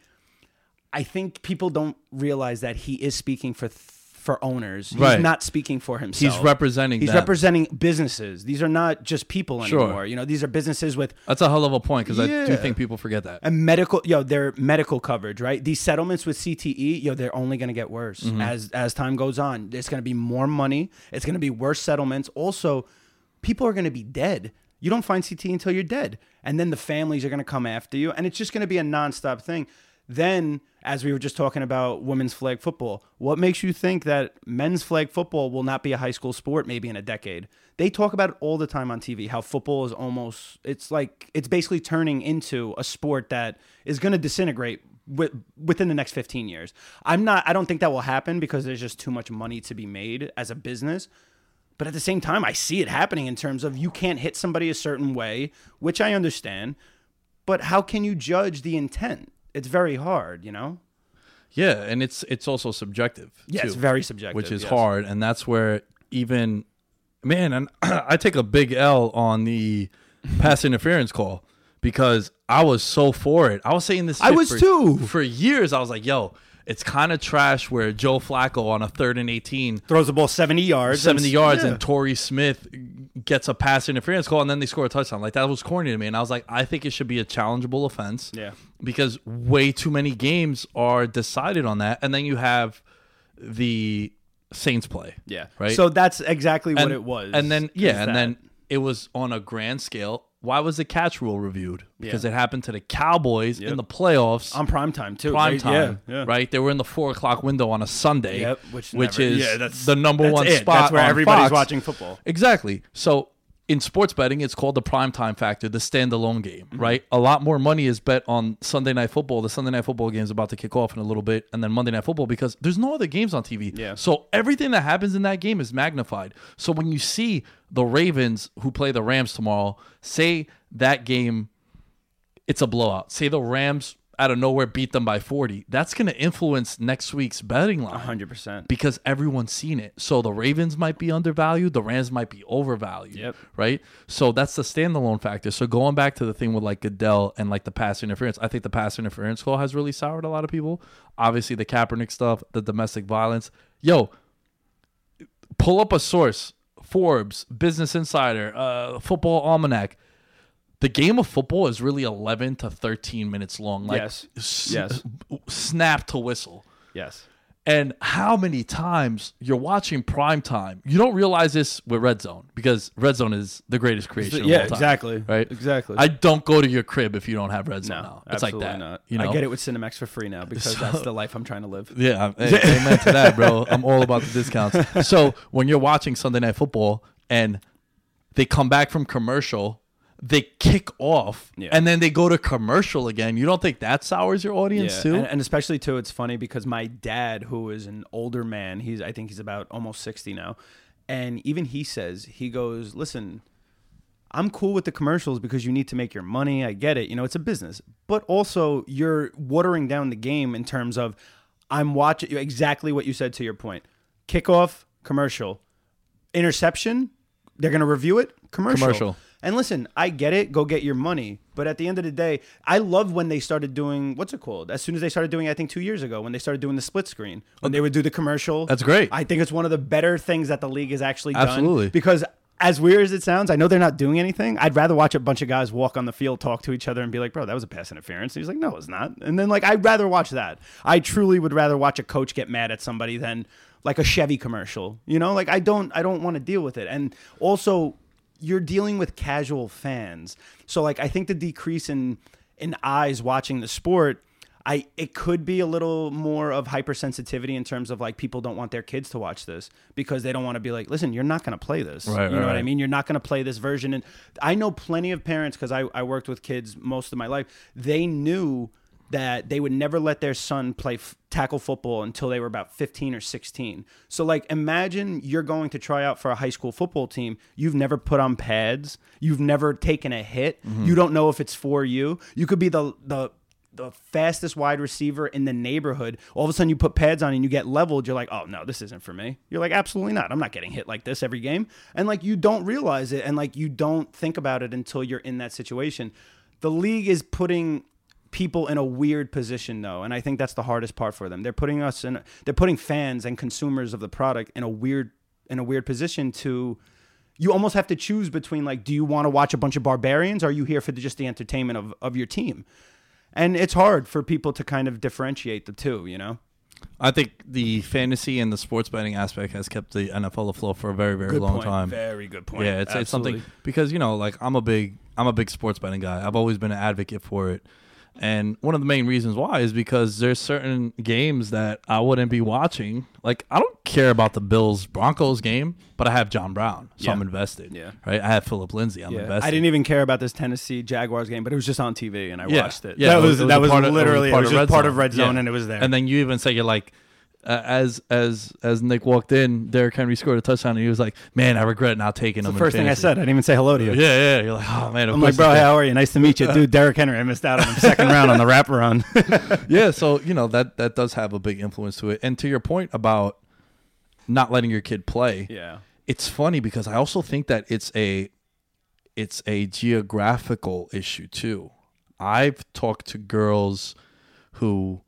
I think people don't realize that he is speaking for for owners. He's Right. not speaking for himself. He's representing He's them. representing businesses. These are not just people Sure. anymore. You know, these are businesses with That's a hell of a point because I do think people forget that. and medical yo their medical coverage right these settlements with cte yo they're only going to get worse Mm-hmm. as as time goes on it's going to be more money it's going to be worse settlements also people are going to be dead. You don't find ct until you're dead. And then the families are going to come after you and it's just going to be a nonstop thing. Then as we were just talking about women's flag football what makes you think that men's flag football will not be a high school sport maybe in a decade? They talk about it all the time on tv how football is almost it's like it's basically turning into a sport that is going to disintegrate within the next 15 years. I'm not i don't think that will happen because there's just too much money to be made as a business but at the same time i see it happening in terms of you can't hit somebody a certain way which i understand but how can you judge the intent it's very hard you know Yeah, and it's it's also subjective. Yeah, too, it's very subjective, which is yes. hard, and that's where even man, and I take a big L on the pass interference call because I was so for it. I was saying this. I was for- too. for years. I was like, yo. It's kind of trash where Joe Flacco on a third and 18 throws the ball 70 yards 70 and- yards yeah. and Torrey Smith gets a pass interference call and then they score a touchdown. Like that was corny to me. And I was like, I think it should be a challengeable offense. Yeah. Because way too many games are decided on that. And then you have the Saints play. yeah Right. so that's exactly what it was And then yeah, and that- then it was on a grand scale. Why was the catch rule reviewed? Because Yeah. it happened to the Cowboys Yep. in the playoffs on prime time too prime right? time, yeah, yeah. right? They were in the four o'clock window on a Sunday, Yep, which which never- is the number one it. spot. That's where everybody's Fox. watching football. Exactly. So in sports betting, it's called the prime time factor, the standalone game, Mm-hmm. right? A lot more money is bet on Sunday night football. The Sunday night football game is about to kick off in a little bit, and then Monday night football because there's no other games on TV. Yeah. So everything that happens in that game is magnified. So when you see the Ravens who play the Rams tomorrow, say that game it's a blowout. Say the Rams out of nowhere beat them by 40. That's going to influence next week's betting line. 100% Because everyone's seen it. So the Ravens might be undervalued, the Rams might be overvalued. Yep. Right? So that's the standalone factor. So going back to the thing with like Goodell and like the pass interference, I think the pass interference call has really soured a lot of people. Obviously the Kaepernick stuff, the domestic violence. Yo, pull up a source. Forbes, Business Insider, uh, Football Almanac. The game of football is really 11 to 13 minutes long. Like, Yes. s- Yes. snap to whistle. yes And how many times you're watching prime time? You don't realize this with Red Zone because Red Zone is the greatest creation. of yeah all time, exactly Right. exactly I don't go to your crib if you don't have Red Zone. no now. It's like that. not You know. i get it with cinemax for free now because that's the life i'm trying to live Yeah, hey, amen to that, bro. I'm all about the discounts. So when you're watching Sunday Night Football and they come back from commercial, they kick off, Yeah. and then they go to commercial again. You don't think that sours your audience too? And, and especially too, it's funny because my dad, who is an older man, he's I think he's about almost sixty now, and even he says he goes, "Listen, I'm cool with the commercials because you need to make your money. I get it. You know, it's a business, but also you're watering down the game in terms of I'm watching exactly what you said to your point. Kickoff commercial, interception. They're gonna review it commercial. Commercial. And listen, I get it. Go get your money. But at the end of the day, I love when they started doing what's it called? As soon as they started doing, I think two years ago, when they started doing the split screen, when they would do the commercial. That's great. I think it's one of the better things that the league has actually done. Absolutely. Because as weird as it sounds, I know they're not doing anything. I'd rather watch a bunch of guys walk on the field, talk to each other, and be like, "Bro, that was a pass interference." And he's like, "No, it's not." And then like, I'd rather watch that. I truly would rather watch a coach get mad at somebody than like a Chevy commercial. You know, like I don't, I don't want to deal with it. And also, you're dealing with casual fans, so like I think the decrease in in eyes watching the sport. I it could be a little more of hypersensitivity in terms of like people don't want their kids to watch this because they don't want to be like, listen, you're not going to play this. Right, you know right, what I mean? You're not going to play this version. And I know plenty of parents because I, I worked with kids most of my life. They knew that they would never let their son play f- tackle football until they were about 15 or 16. So like imagine you're going to try out for a high school football team. You've never put on pads. You've never taken a hit. Mm-hmm. You don't know if it's for you. You could be the the the fastest wide receiver in the neighborhood. All of a sudden you put pads on and you get leveled. You're like, "Oh no, this isn't for me." You're like, "Absolutely not. I'm not getting hit like this every game." And like you don't realize it and like you don't think about it until you're in that situation. The league is putting people in a weird position though and i think that's the hardest part for them. They're putting us in they're putting fans and consumers of the product in a weird in a weird position to you almost have to choose between like do you want to watch a bunch of barbarians? Or are you here for the, just the entertainment of, of your team? And it's hard for people to kind of differentiate the two you know? I think the fantasy and the sports betting aspect has kept the NFL afloat for a very, very long time. very good point. Yeah, it's, it's something because you know, like I'm a big I'm a big sports betting guy. I've always been an advocate for it. And one of the main reasons why is because there's certain games that I wouldn't be watching. Like I don't care about the Bills Broncos game, but I have John Brown, so I'm invested. Yeah. Right. I have Philip Lindsay. I'm yeah. invested. I didn't even care about this Tennessee Jaguars game, but it was just on TV and I Yeah. watched it. Yeah, that was- was, that was part of- was literally part of part Zone. of Red Zone Yeah. and it was there. And then you even say you're like, uh, as as as Nick walked in, Derrick Henry scored a touchdown, and he was like, "Man, I regret not taking him." the first thing I said. I didn't even say hello to you. Yeah, yeah. You're like, oh man. I'm like, bro, how are you? Nice to meet you, dude. Derrick Henry. I missed out on him second round on the wraparound. yeah so you know that that does have a big influence to it and to your point about not letting your kid play yeah, it's funny because i also think that it's a it's a geographical issue too i've talked to girls who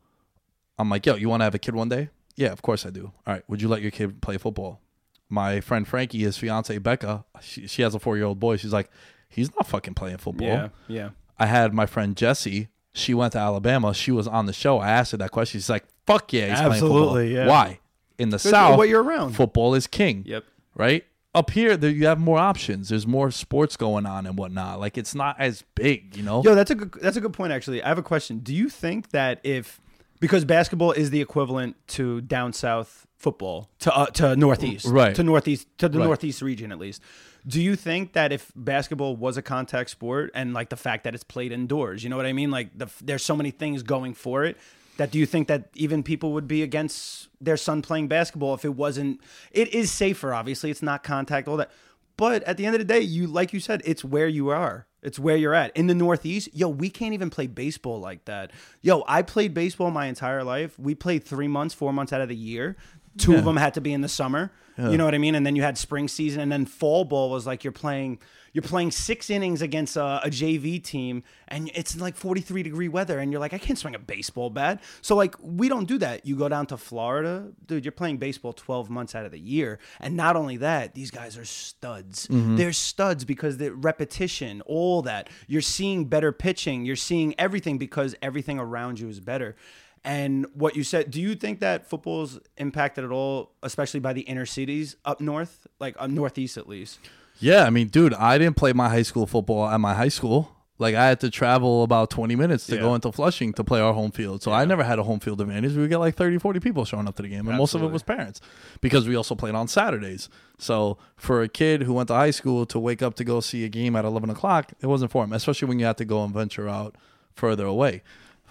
i'm like yo you want to have a kid one day yeah of course i do all right would you let your kid play football my friend frankie his fiance becca she, she has a four-year-old boy she's like he's not fucking playing football yeah, yeah. I had my friend Jesse. She went to Alabama. She was on the show. I asked her that question. She's like, "Fuck yeah, he's Absolutely, playing yeah. Why? In the South, what you're around. football is king. Yep. Right up here, there, you have more options. There's more sports going on and whatnot. Like it's not as big, you know. Yo, that's a good. That's a good point. Actually, I have a question. Do you think that if because basketball is the equivalent to down south football to uh, to northeast, Right. To northeast to the Right. northeast region at least. Do you think that if basketball was a contact sport and like the fact that it's played indoors, you know what I mean? Like the, there's so many things going for it. That do you think that even people would be against their son playing basketball if it wasn't? It is safer, obviously. It's not contact, all that. But at the end of the day, you like you said, it's where you are. It's where you're at. In the Northeast, yo, we can't even play baseball like that. Yo, I played baseball my entire life. We played three months, four months out of the year. Two of them had to be in the summer. You know what I mean? And then you had spring season, and then fall ball was like you're playing you're playing six innings against a, a JV team, and it's like 43 degree weather, and you're like, I can't swing a baseball bat. So like we don't do that. You go down to Florida, dude. You're playing baseball 12 months out of the year, and not only that, these guys are studs. Mm-hmm. They're studs because the repetition, all that. You're seeing better pitching. You're seeing everything because everything around you is better. And what you said, do you think that football's impacted at all, especially by the inner cities up north, like up northeast at least? Yeah, I mean, dude, I didn't play my high school football at my high school. Like I had to travel about 20 minutes to Yeah. go into Flushing to play our home field. So I never had a home field advantage. We would get like 30, 40 people showing up to the game. And most of it was parents because we also played on Saturdays. So for a kid who went to high school to wake up to go see a game at 11 o'clock, it wasn't for him, especially when you had to go and venture out further away.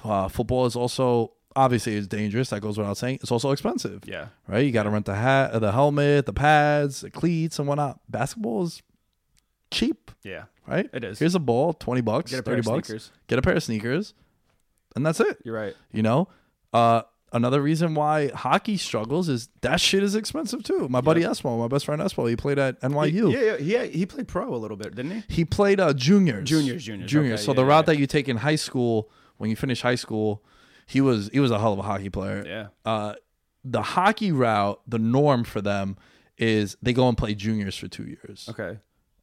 Uh, football is also, obviously, it's dangerous. That goes without saying. It's also expensive Yeah. right? You got to rent the hat, the helmet, the pads, the cleats, and whatnot. Basketball is cheap, Yeah. right? It is. Here's a ball, twenty bucks, Get a pair thirty of bucks. sneakers. Get a pair of sneakers, and that's it. You're right. You know, uh, another reason why hockey struggles is that shit is expensive too. My buddy Espo, my best friend Espo, he played at NYU. Yeah, yeah, he he played pro a little bit, didn't he? He played uh, juniors. Juniors, juniors, juniors. okay, so yeah, the route yeah. that you take in high school, when you finish high school, he was he was a hell of a hockey player. Yeah. Uh, the hockey route, the norm for them is they go and play juniors for two years, Okay.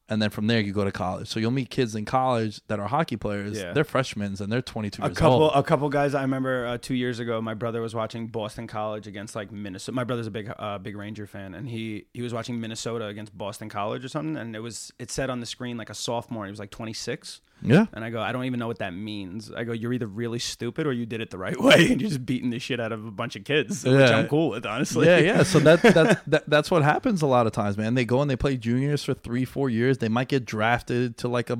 and then from there you go to college. So you'll meet kids in college that are hockey players. Yeah. They're freshmen and they're 22 A years couple, old. a couple guys. I remember uh, two years ago, my brother was watching Boston College against like Minnesota. My brother's a big, uh, big Ranger fan, and he he was watching Minnesota against Boston College or something, and it was it said on the screen like a sophomore. He was like 26, yeah. and I go, I don't even know what that means. I go, you're either really stupid or you did it the right way, and you're just beating the shit out of a bunch of kids, which I'm cool with, honestly. yeah, yeah. So that, that that that's what happens a lot of times, man. They go and they play juniors for three, four years. They might get drafted to like a,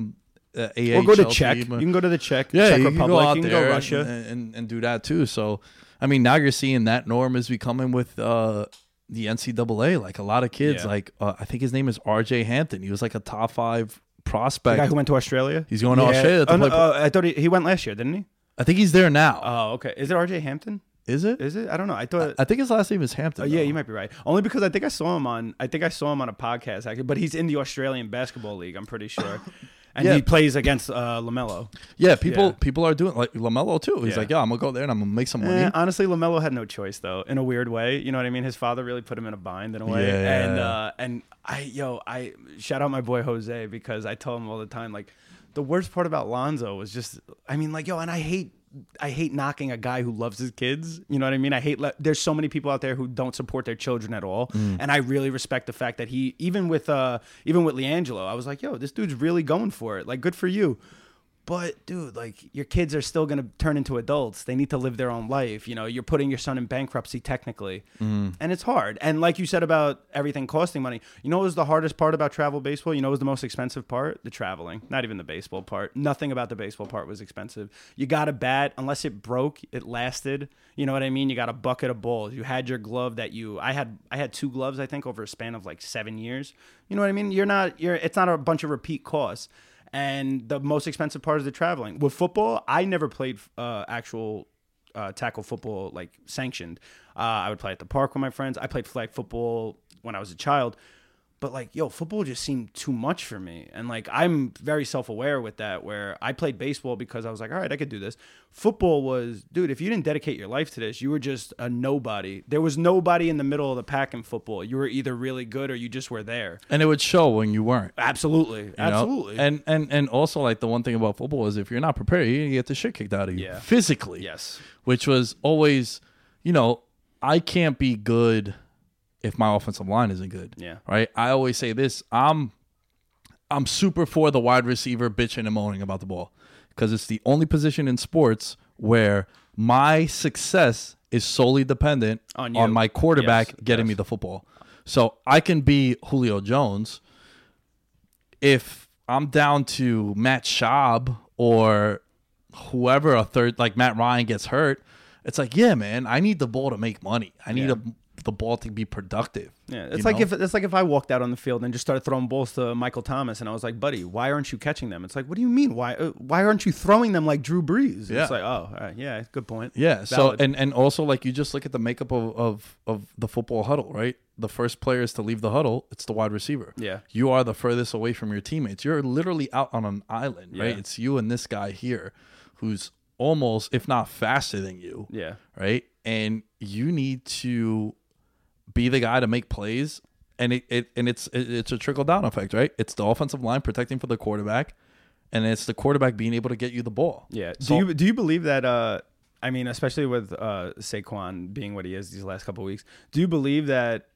a Or go to Czech. team. You can go to the Czech, yeah, Czech you Republic. can go out you can there go Russia. And, and and do that too. So, I mean, now you're seeing that norm is becoming with uh, the NCAA. Like a lot of kids, Yeah. like uh, I think his name is R.J. Hampton. He was like a top five the guy who went to Australia. He's going to Australia to Oh, no, play- uh, I thought he, he went last year, didn't he? I think he's there now. Oh, okay. Is it R.J. Hampton? is it? Is it? I don't know. I thought. I think his last name is Hampton. Oh, yeah, though. you might be right. Only because I think I saw him on. I think I saw him on a podcast actually, but he's in the Australian Basketball League. I'm pretty sure, and Yeah. he plays against uh, Lamelo. Yeah, people Yeah. people are doing like Lamelo too. He's Yeah. like, yeah, I'm gonna go there and I'm gonna make some money. Eh, honestly, Lamelo had no choice though, in a weird way. You know what I mean? His father really put him in a bind in a way. And uh, and I yo I shout out my boy Jose because I tell him all the time like the worst part about Lonzo was just I mean like yo and I hate. I hate knocking a guy who loves his kids. You know what I mean? I hate. Le- There's so many people out there who don't support their children at all, and I really respect the fact that he, even with, uh, even with LiAngelo, I was like, yo, this dude's really going for it. Like, good for you. But dude, like your kids are still gonna turn into adults. They need to live their own life. You know, you're putting your son in bankruptcy technically, mm-hmm. and it's hard. And like you said about everything costing money, you know, what was the hardest part about travel baseball? You know, what was the most expensive part? The traveling, not even the baseball part. Nothing about the baseball part was expensive. You got a bat, unless it broke, it lasted. You know what I mean? You got a bucket of balls. You had your glove that you. I had. I had two gloves. I think over a span of like seven years. You know what I mean? You're not. You're. It's not a bunch of repeat costs and the most expensive part is the traveling. With football, I never played uh, actual uh, tackle football like sanctioned. Uh, I would play at the park with my friends. I played flag football when I was a child. But like, yo, football just seemed too much for me. And like, I'm very self aware with that, where I played baseball because I was like, all right, I could do this. Football was, dude, if you didn't dedicate your life to this, you were just a nobody. There was nobody in the middle of the pack in football. You were either really good or you just were there. and it would show when you weren't. Absolutely. you know? Absolutely. And and and also like the one thing about football is if you're not prepared, you're gonna get the shit kicked out of you Yeah. physically. yes. Which was always, you know, I can't be good if my offensive line isn't good. Yeah. Right. I always say this. I'm I'm super for the wide receiver bitching and moaning about the ball because it's the only position in sports where my success is solely dependent On on, my quarterback Yes, getting yes. me the football. So I can be Julio Jones if I'm down to Matt Schaub or whoever a third like Matt Ryan gets hurt, it's like, yeah, man, I need the ball to make money. I need Yeah. The ball to be productive. Yeah, it's like know? if it's like if I walked out on the field and just started throwing balls to Michael Thomas, and I was like, "Buddy, why aren't you catching them?" It's like, "What do you mean? Why? Uh, why aren't you throwing them like Drew Brees?" Yeah. It's like, "Oh, all right, yeah, good point." Yeah. So and and also like you just look at the makeup of, of of the football huddle, right? The first players to leave the huddle, it's the wide receiver. Yeah. You are the furthest away from your teammates. You're literally out on an island, right? Yeah. It's you and this guy here who's almost if not faster than you. yeah, right? And you need to be the guy to make plays, and it, it and it's it, it's a trickle down effect, right? It's the offensive line protecting for the quarterback, and it's the quarterback being able to get you the ball. yeah. So- do you do you believe that? Uh, I mean, especially with uh, Saquon being what he is these last couple weeks, do you believe that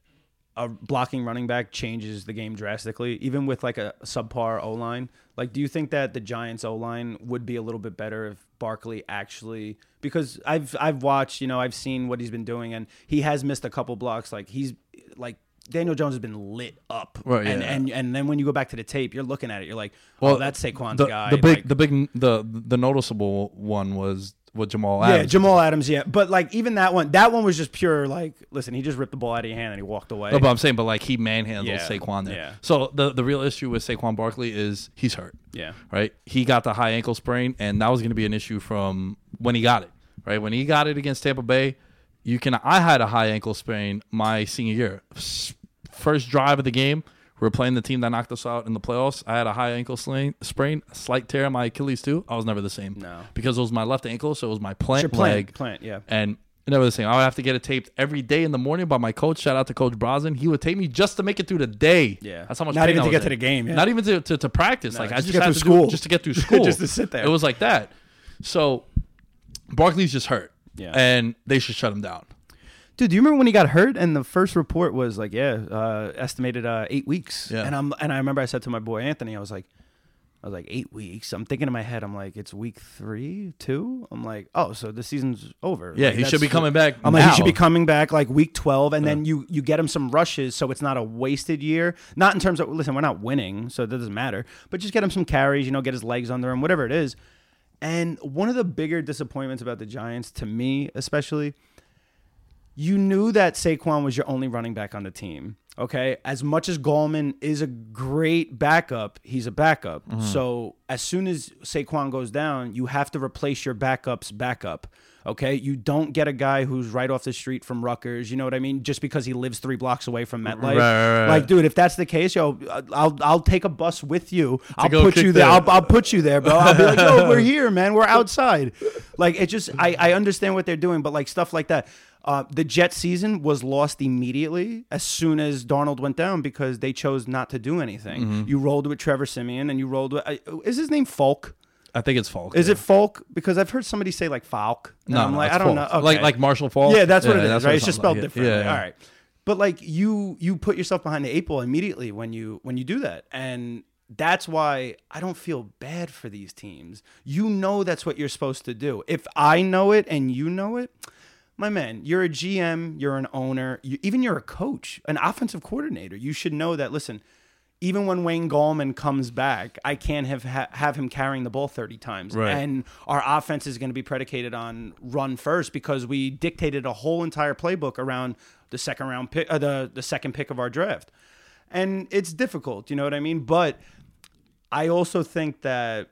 a blocking running back changes the game drastically, even with like a subpar O line? Like, do you think that the Giants O line would be a little bit better if Barkley actually? Because I've I've watched, you know, I've seen what he's been doing, and he has missed a couple blocks. Like he's like. Daniel Jones has been lit up, Right, and, yeah. and and then when you go back to the tape, you're looking at it, you're like, oh, Well, "Oh, that's Saquon's the, guy." the big, like- the big, the the noticeable one was with Jamal Adams. yeah, Jamal Adams, yeah, but like even that one, that one was just pure like, listen, he just ripped the ball out of your hand and he walked away. No, but I'm saying, but like he manhandled Yeah, Saquon there. yeah. So the the real issue with Saquon Barkley is he's hurt. yeah, right? He got the high ankle sprain, and that was going to be an issue from when he got it, right? When he got it against Tampa Bay, you can. I had a high ankle sprain my senior year. First drive of the game, we were playing the team that knocked us out in the playoffs. I had a high ankle slain, sprain, slight tear in my Achilles too. I was never the same. No. because it was my left ankle, so it was my It's plant your plant, leg, plant, yeah. and never the same. I would have to get it taped every day in the morning by my coach. Shout out to Coach Brosnan. He would tape me just to make it through the day. Yeah. that's how much. Not pain even I to was get to the game, yeah. Not even to, to, to practice. like I just just to get had through to do- school. just to get through school, Just to sit there. It was like that. So Barkley's just hurt. Yeah. and they should shut him down. Dude, do you remember when he got hurt and the first report was like, yeah, uh, estimated uh, eight weeks. Yeah. And I'm and I remember I said to my boy Anthony, I was like, I was like eight weeks. I'm thinking in my head, I'm like, it's week three, two. I'm like, oh, so the season's over. Yeah, Like, he should be coming back. I'm like, he should be coming back like week 12, and then you you get him some rushes, so it's not a wasted year. Not in terms of listen, we're not winning, so it doesn't matter. But just get him some carries, you know, get his legs under him, whatever it is. And one of the bigger disappointments about the Giants, to me especially, you knew that Saquon was your only running back on the team. Okay. As much as Gallman is a great backup, he's a backup. So as soon as Saquon goes down, you have to replace your backup's backup. Okay. You don't get a guy who's right off the street from Rutgers. You know what I mean? Just because he lives three blocks away from MetLife. Right, right, right. Like, dude, if that's the case, yo, uh, I'll I'll take a bus with you. I'll put you there. the- I'll, I'll put you there, bro. I'll be like, yo, we're here, man. We're outside. Like, it just, I, I understand what they're doing, but like stuff like that. Uh, the Jet season was lost immediately as soon as Darnold went down because they chose not to do anything. Mm-hmm. You rolled with Trevor Siemian and you rolled with, uh, is his name Falk? I think it's Falk. Is yeah. it Falk? Because I've heard somebody say like Falk. And No, I'm no, like, I don't Falk. know. Like Okay. like Marshall Faulk. Yeah, that's what it is, right? it It's just like. spelled differently. Yeah, yeah. All right. But like you you put yourself behind the eight ball immediately when you when you do that. And that's why I don't feel bad for these teams. You know that's what you're supposed to do. If I know it and you know it, my man, you're a GM, you're an owner, you, even you're a coach, an offensive coordinator. You should know that. Listen, even when Wayne Gallman comes back, I can't have ha- have him carrying the ball 30 times. Right. And our offense is going to be predicated on run first because we dictated a whole entire playbook around the second round pick, uh, the the second pick of our draft. And it's difficult, you know what I mean? But I also think that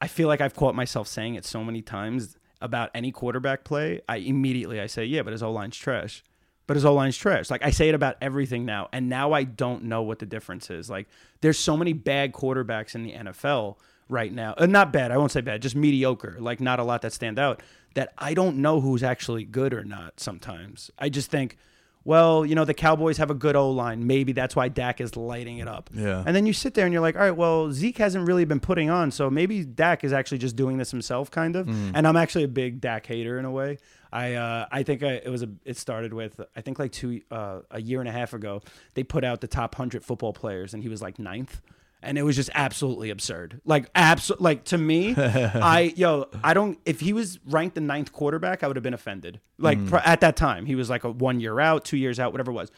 I feel like I've caught myself saying it so many times about any quarterback play. I immediately I say, yeah, but his O line's trash. But his O line's trash. Like I say it about everything now, and now I don't know what the difference is. Like there's so many bad quarterbacks in the NFL right now. Uh, not bad. I won't say bad. Just mediocre. Like not a lot that stand out. That I don't know who's actually good or not. Sometimes I just think. Well, you know, the Cowboys have a good O line. Maybe that's why Dak is lighting it up. Yeah. And then you sit there and you're like, all right, well, Zeke hasn't really been putting on, so maybe Dak is actually just doing this himself, kind of. And I'm actually a big Dak hater in a way. I uh, I think I, it was a it started with I think like two uh, a year and a half ago they put out the top hundred football players and he was like ninth. And it was just absolutely absurd. Like abso- like to me, I yo, I don't if he was ranked the ninth quarterback, I would have been offended. Like mm. pr- at that time, he was like a one year out, two years out, whatever it was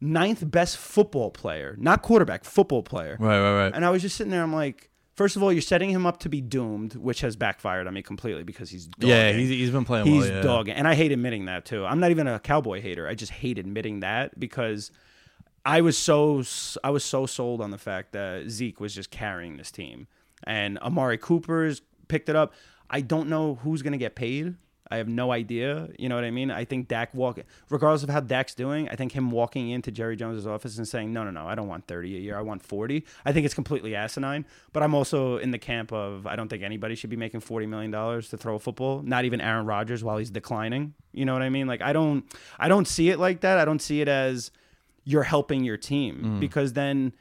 ninth best football player, not quarterback, football player. Right, right, right. And I was just sitting there. I'm like, first of all, you're setting him up to be doomed, which has backfired on me completely because he's dogging. yeah, he's, he's been playing he's well. Yeah. dogging, and I hate admitting that too. I'm not even a cowboy hater. I just hate admitting that because I was so I was so sold on the fact that Zeke was just carrying this team, and Amari Cooper's picked it up. I don't know who's gonna get paid. I have no idea. You know what I mean? I think Dak walk, regardless of how Dak's doing, I think him walking into Jerry Jones's office and saying, "No, no, no, I don't want thirty a year. I want 40. I think it's completely asinine. But I'm also in the camp of I don't think anybody should be making forty million dollars to throw a football. Not even Aaron Rodgers while he's declining. You know what I mean? Like I don't, I don't see it like that. I don't see it as you're helping your team because then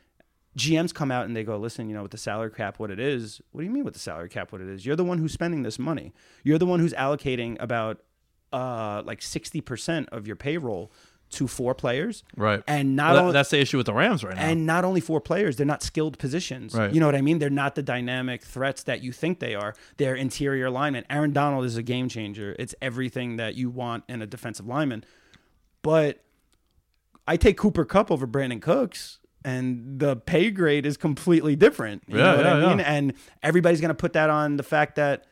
GMs come out and they go, listen, you know, with the salary cap, what it is. What do you mean with the salary cap, what it is? You're the one who's spending this money. You're the one who's allocating about uh, like 60% of your payroll to four players. Right. And not Well, that- only that's the issue with the Rams right now. and not only four players, they're not skilled positions. Right. You know what I mean? They're not the dynamic threats that you think they are. They're interior linemen. Aaron Donald is a game changer. It's everything that you want in a defensive lineman. But I take Cooper Kupp over Brandin Cooks, and the pay grade is completely different. You Yeah, know what yeah, I mean? yeah. And everybody's going to put that on the fact that,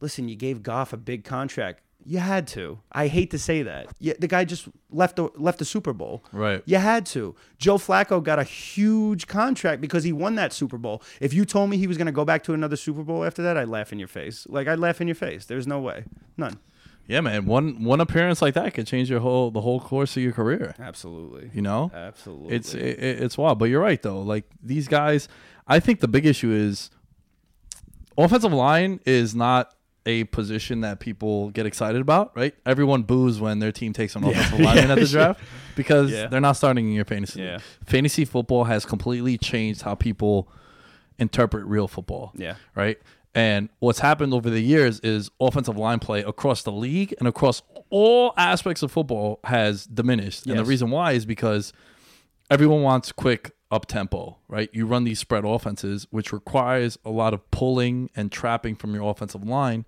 listen, you gave Goff a big contract. You had to. I hate to say that. Yeah, the guy just left the left the Super Bowl. Right. You had to. Joe Flacco got a huge contract because he won that Super Bowl. If you told me he was going to go back to another Super Bowl after that, I'd laugh in your face. Like I'd laugh in your face. There's no way. None. Yeah, man. One one appearance like that could change your whole the whole course of your career. Absolutely. You know, Absolutely. it's it, it's wild. But you're right though. Like these guys, I think the big issue is offensive line is not a position that people get excited about. Right? Everyone boos when their team takes an offensive lineman at the draft because Yeah. they're not starting in your fantasy. Yeah. Fantasy football has completely changed how people interpret real football Yeah. right? And what's happened over the years is offensive line play across the league and across all aspects of football has diminished. And the reason why is because everyone wants quick up tempo, right? You run these spread offenses, which requires a lot of pulling and trapping from your offensive line.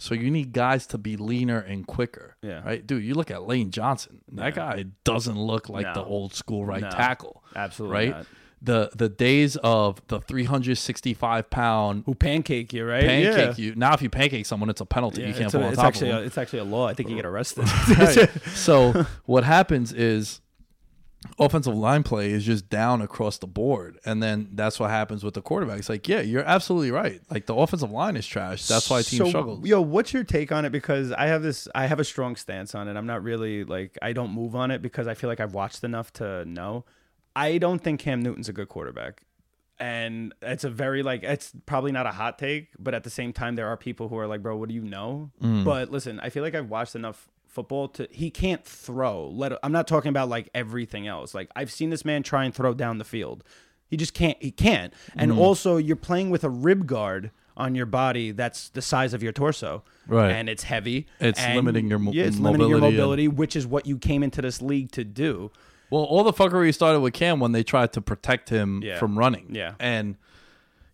So you need guys to be leaner and quicker. Yeah. Right? Dude, you look at Lane Johnson. That guy doesn't look like the old school right No. tackle. Absolutely Right? not. The the days of the 365 pound Who pancake you, right? pancake yeah. you. Now, if you pancake someone, it's a penalty. Yeah, you can't fall a- on it's top actually of a, it's actually a law. I think you get uh, arrested. Right. so what happens is offensive line play is just down across the board, and then that's what happens with the quarterback. It's like, yeah, you're absolutely right. Like the offensive line is trash. That's why teams so, struggle. Yo, what's your take on it? Because I have this, I have a strong stance on it. I'm not really like, I don't move on it because I feel like I've watched enough to know. I don't think Cam Newton's a good quarterback. And it's a very like it's probably not a hot take, but at the same time there are people who are like, bro, what do you know? Mm. But listen, I feel like I've watched enough football to he can't throw. Let I'm not talking about like everything else. Like I've seen this man try and throw down the field. He just can't. He can't. And mm. also, you're playing with a rib guard on your body that's the size of your torso, Right. And it's heavy. It's and- limiting your mo- yeah, it's limiting your mobility and- mobility, which is what you came into this league to do. Well, all the fuckery started with Cam when they tried to protect him Yeah. from running. Yeah. And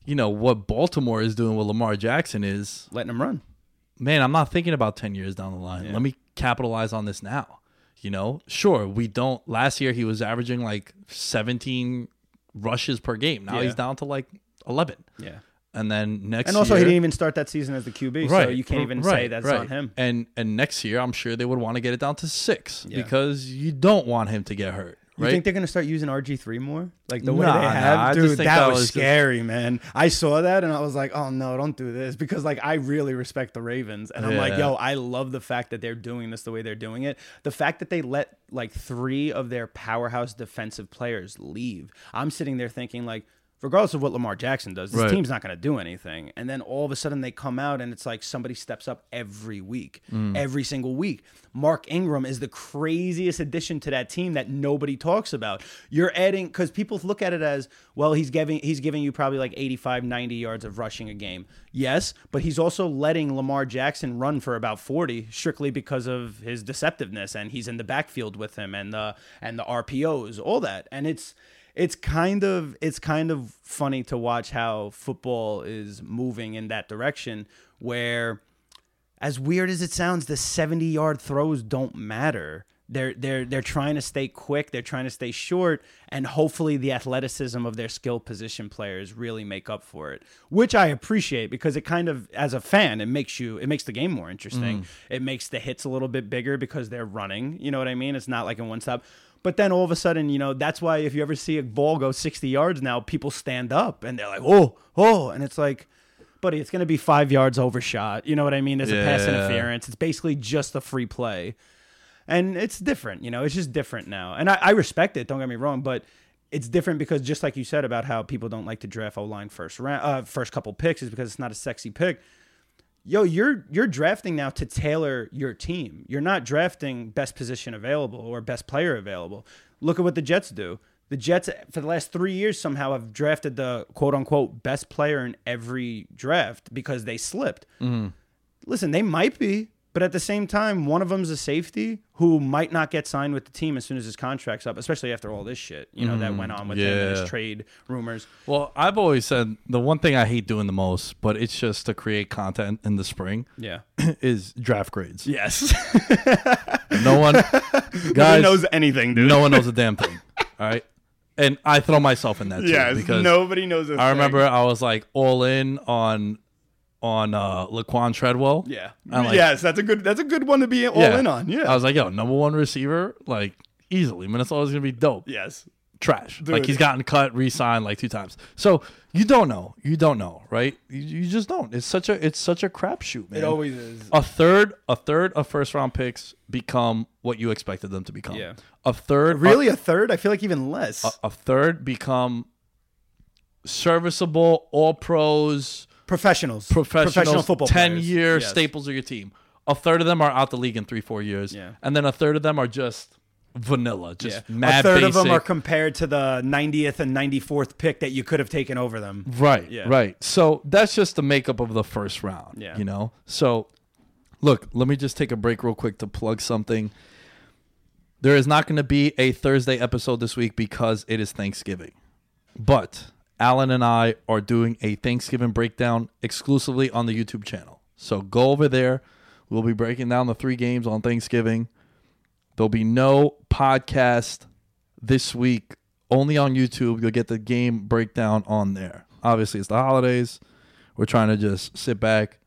you know what Baltimore is doing with Lamar Jackson is, Letting him run. man, I'm not thinking about 10 years down the line. Let me capitalize on this now. You know, sure, we don't. Last year he was averaging like 17 rushes per game. Now Yeah. he's down to like 11. Yeah. And then next And also, year, he didn't even start that season as the QB, so you can't even right, say that's right. on him. And and next year, I'm sure they would want to get it down to six Yeah. because you don't want him to get hurt. You Right? think they're gonna start using RG three more, like the way they have? Just Dude, that, that was, was just- scary, man. I saw that and I was like, oh no, don't do this because like I really respect the Ravens, and I'm like, yo, I love the fact that they're doing this the way they're doing it. The fact that they let like three of their powerhouse defensive players leave. I'm sitting there thinking like. Regardless of what Lamar Jackson does, this Right. team's not going to do anything. And then all of a sudden they come out and it's like somebody steps up every week, mm. every single week. Mark Ingram is the craziest addition to that team that nobody talks about. You're adding because people look at it as well. He's giving he's giving you probably like 85, 90 yards of rushing a game. Yes, but he's also letting Lamar Jackson run for about 40 strictly because of his deceptiveness and he's in the backfield with him and the and the RPOs, all that. And it's it's kind of it's kind of funny to watch how football is moving in that direction where as weird as it sounds the 70 yard throws don't matter. They're they're they're trying to stay quick they're trying to stay short and hopefully the athleticism of their skill position players really make up for it which i appreciate because it kind of as a fan it makes you it makes the game more interesting. Mm. It makes the hits a little bit bigger because they're running you know what i mean? It's not like in one stop but then all of a sudden, you know, that's why if you ever see a ball go 60 yards now, people stand up and they're like, oh, oh. And it's like, buddy, it's going to be five yards overshot. You know what I mean? There's a pass interference. It's basically just a free play. And it's different, you know, it's just different now. And I, I respect it, don't get me wrong, but it's different because just like you said about how people don't like to draft O line first round, uh, first couple picks is because it's not a sexy pick yo, you're you're drafting now to tailor your team. You're not drafting best position available or best player available. Look at what the Jets do. The Jets for the last three years somehow have drafted the quote unquote best player in every draft because they slipped. Mm-hmm. Listen, they might be, but at the same time, one of them's a safety who might not get signed with the team as soon as his contract's up, especially after all this shit, you know, that mm-hmm. went on with him and his trade rumors. Well, I've always said the one thing I hate doing the most, but it's just to create content in the spring, Yeah. is draft grades. Yes. No one, guys, knows anything, dude. no one knows a damn thing. All right, and I throw myself in that too Yes, because nobody knows. A I thing. remember I was like all in on on uh Laquon Treadwell. Yeah. Like- yes, that's a good. That's a good one to be all Yeah. in on. Yeah. I was like, yo, number one receiver, like easily. Minnesota's gonna be dope. yes. trash. Like he's gotten cut, re-signed like two times. So you don't know. You don't know, right? You, you just don't. It's such a it's such a crapshoot, man. It always is. a third a third of first round picks become what you expected them to become. Yeah. A third Really, a third? I feel like even less. a, a third become serviceable all pros professionals, professionals, professional football, 10 players. year Yes. staples of your team. A third of them are out the league in three, four years. Yeah. And then a third of them are just vanilla, just Yeah. mad a third basic. of them are compared to the 90th and 94th pick that you could have taken over them. Right, Yeah. right. So that's just the makeup of the first round. Yeah. You know? So look, let me just take a break real quick to plug something. There is not going to be a Thursday episode this week because it is Thanksgiving. But Alan and I are doing a Thanksgiving breakdown exclusively on the YouTube channel. So go over there. We'll be breaking down the three games on Thanksgiving. There'll be no podcast this week, only on YouTube. You'll get the game breakdown on there. Obviously, it's the holidays. We're trying to just sit back,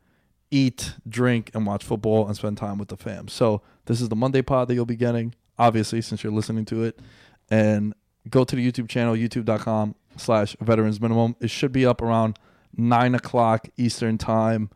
eat, drink, and watch football and spend time with the fam. So, this is the Monday pod that you'll be getting, obviously, since you're listening to it. And go to the YouTube channel, youtube.com slash veterans minimum. It should be up around 9 o'clock Eastern time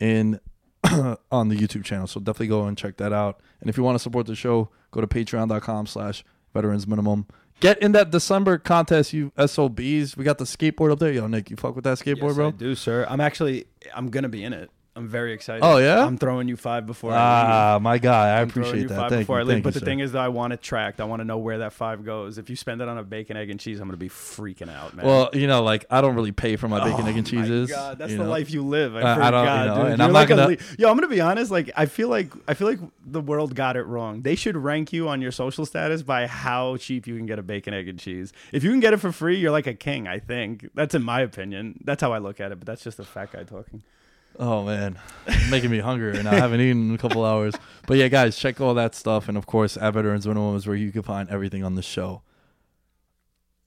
in on the YouTube channel. So definitely go and check that out. And if you want to support the show, go to patreon.com slash veterans minimum. Get in that December contest, you SOBs. We got the skateboard up there. Yo, Nick, you fuck with that skateboard, Yes, bro? I do, sir. I'm actually, I'm gonna be in it. I'm very excited. Oh, yeah? I'm throwing you five before I. Ah, my guy. I I'm appreciate you that. five Thank before you. I leave. Thank But you, the sir. thing is, that I want it tracked. I want to know where that five goes. If you spend it on a bacon, egg, and cheese, I'm gonna be freaking out, man. well, you know, like I don't really pay for my bacon, Oh egg, and my cheeses. God, that's the know? life you live. I, I- I don't- you know, dude. and You're I'm like not gonna- le- Yo, I'm gonna be honest. Like, I feel like I feel like the world got it wrong. They should rank you on your social status by how cheap you can get a bacon, egg, and cheese. If you can get it for free, you're like a king. I think that's in my opinion. That's how I look at it. But that's just a fat guy talking. Oh man, making me hungry now. I haven't eaten in a couple hours. But yeah, guys, check all that stuff, and of course, at Veterans Minimum is where you can find everything on the show.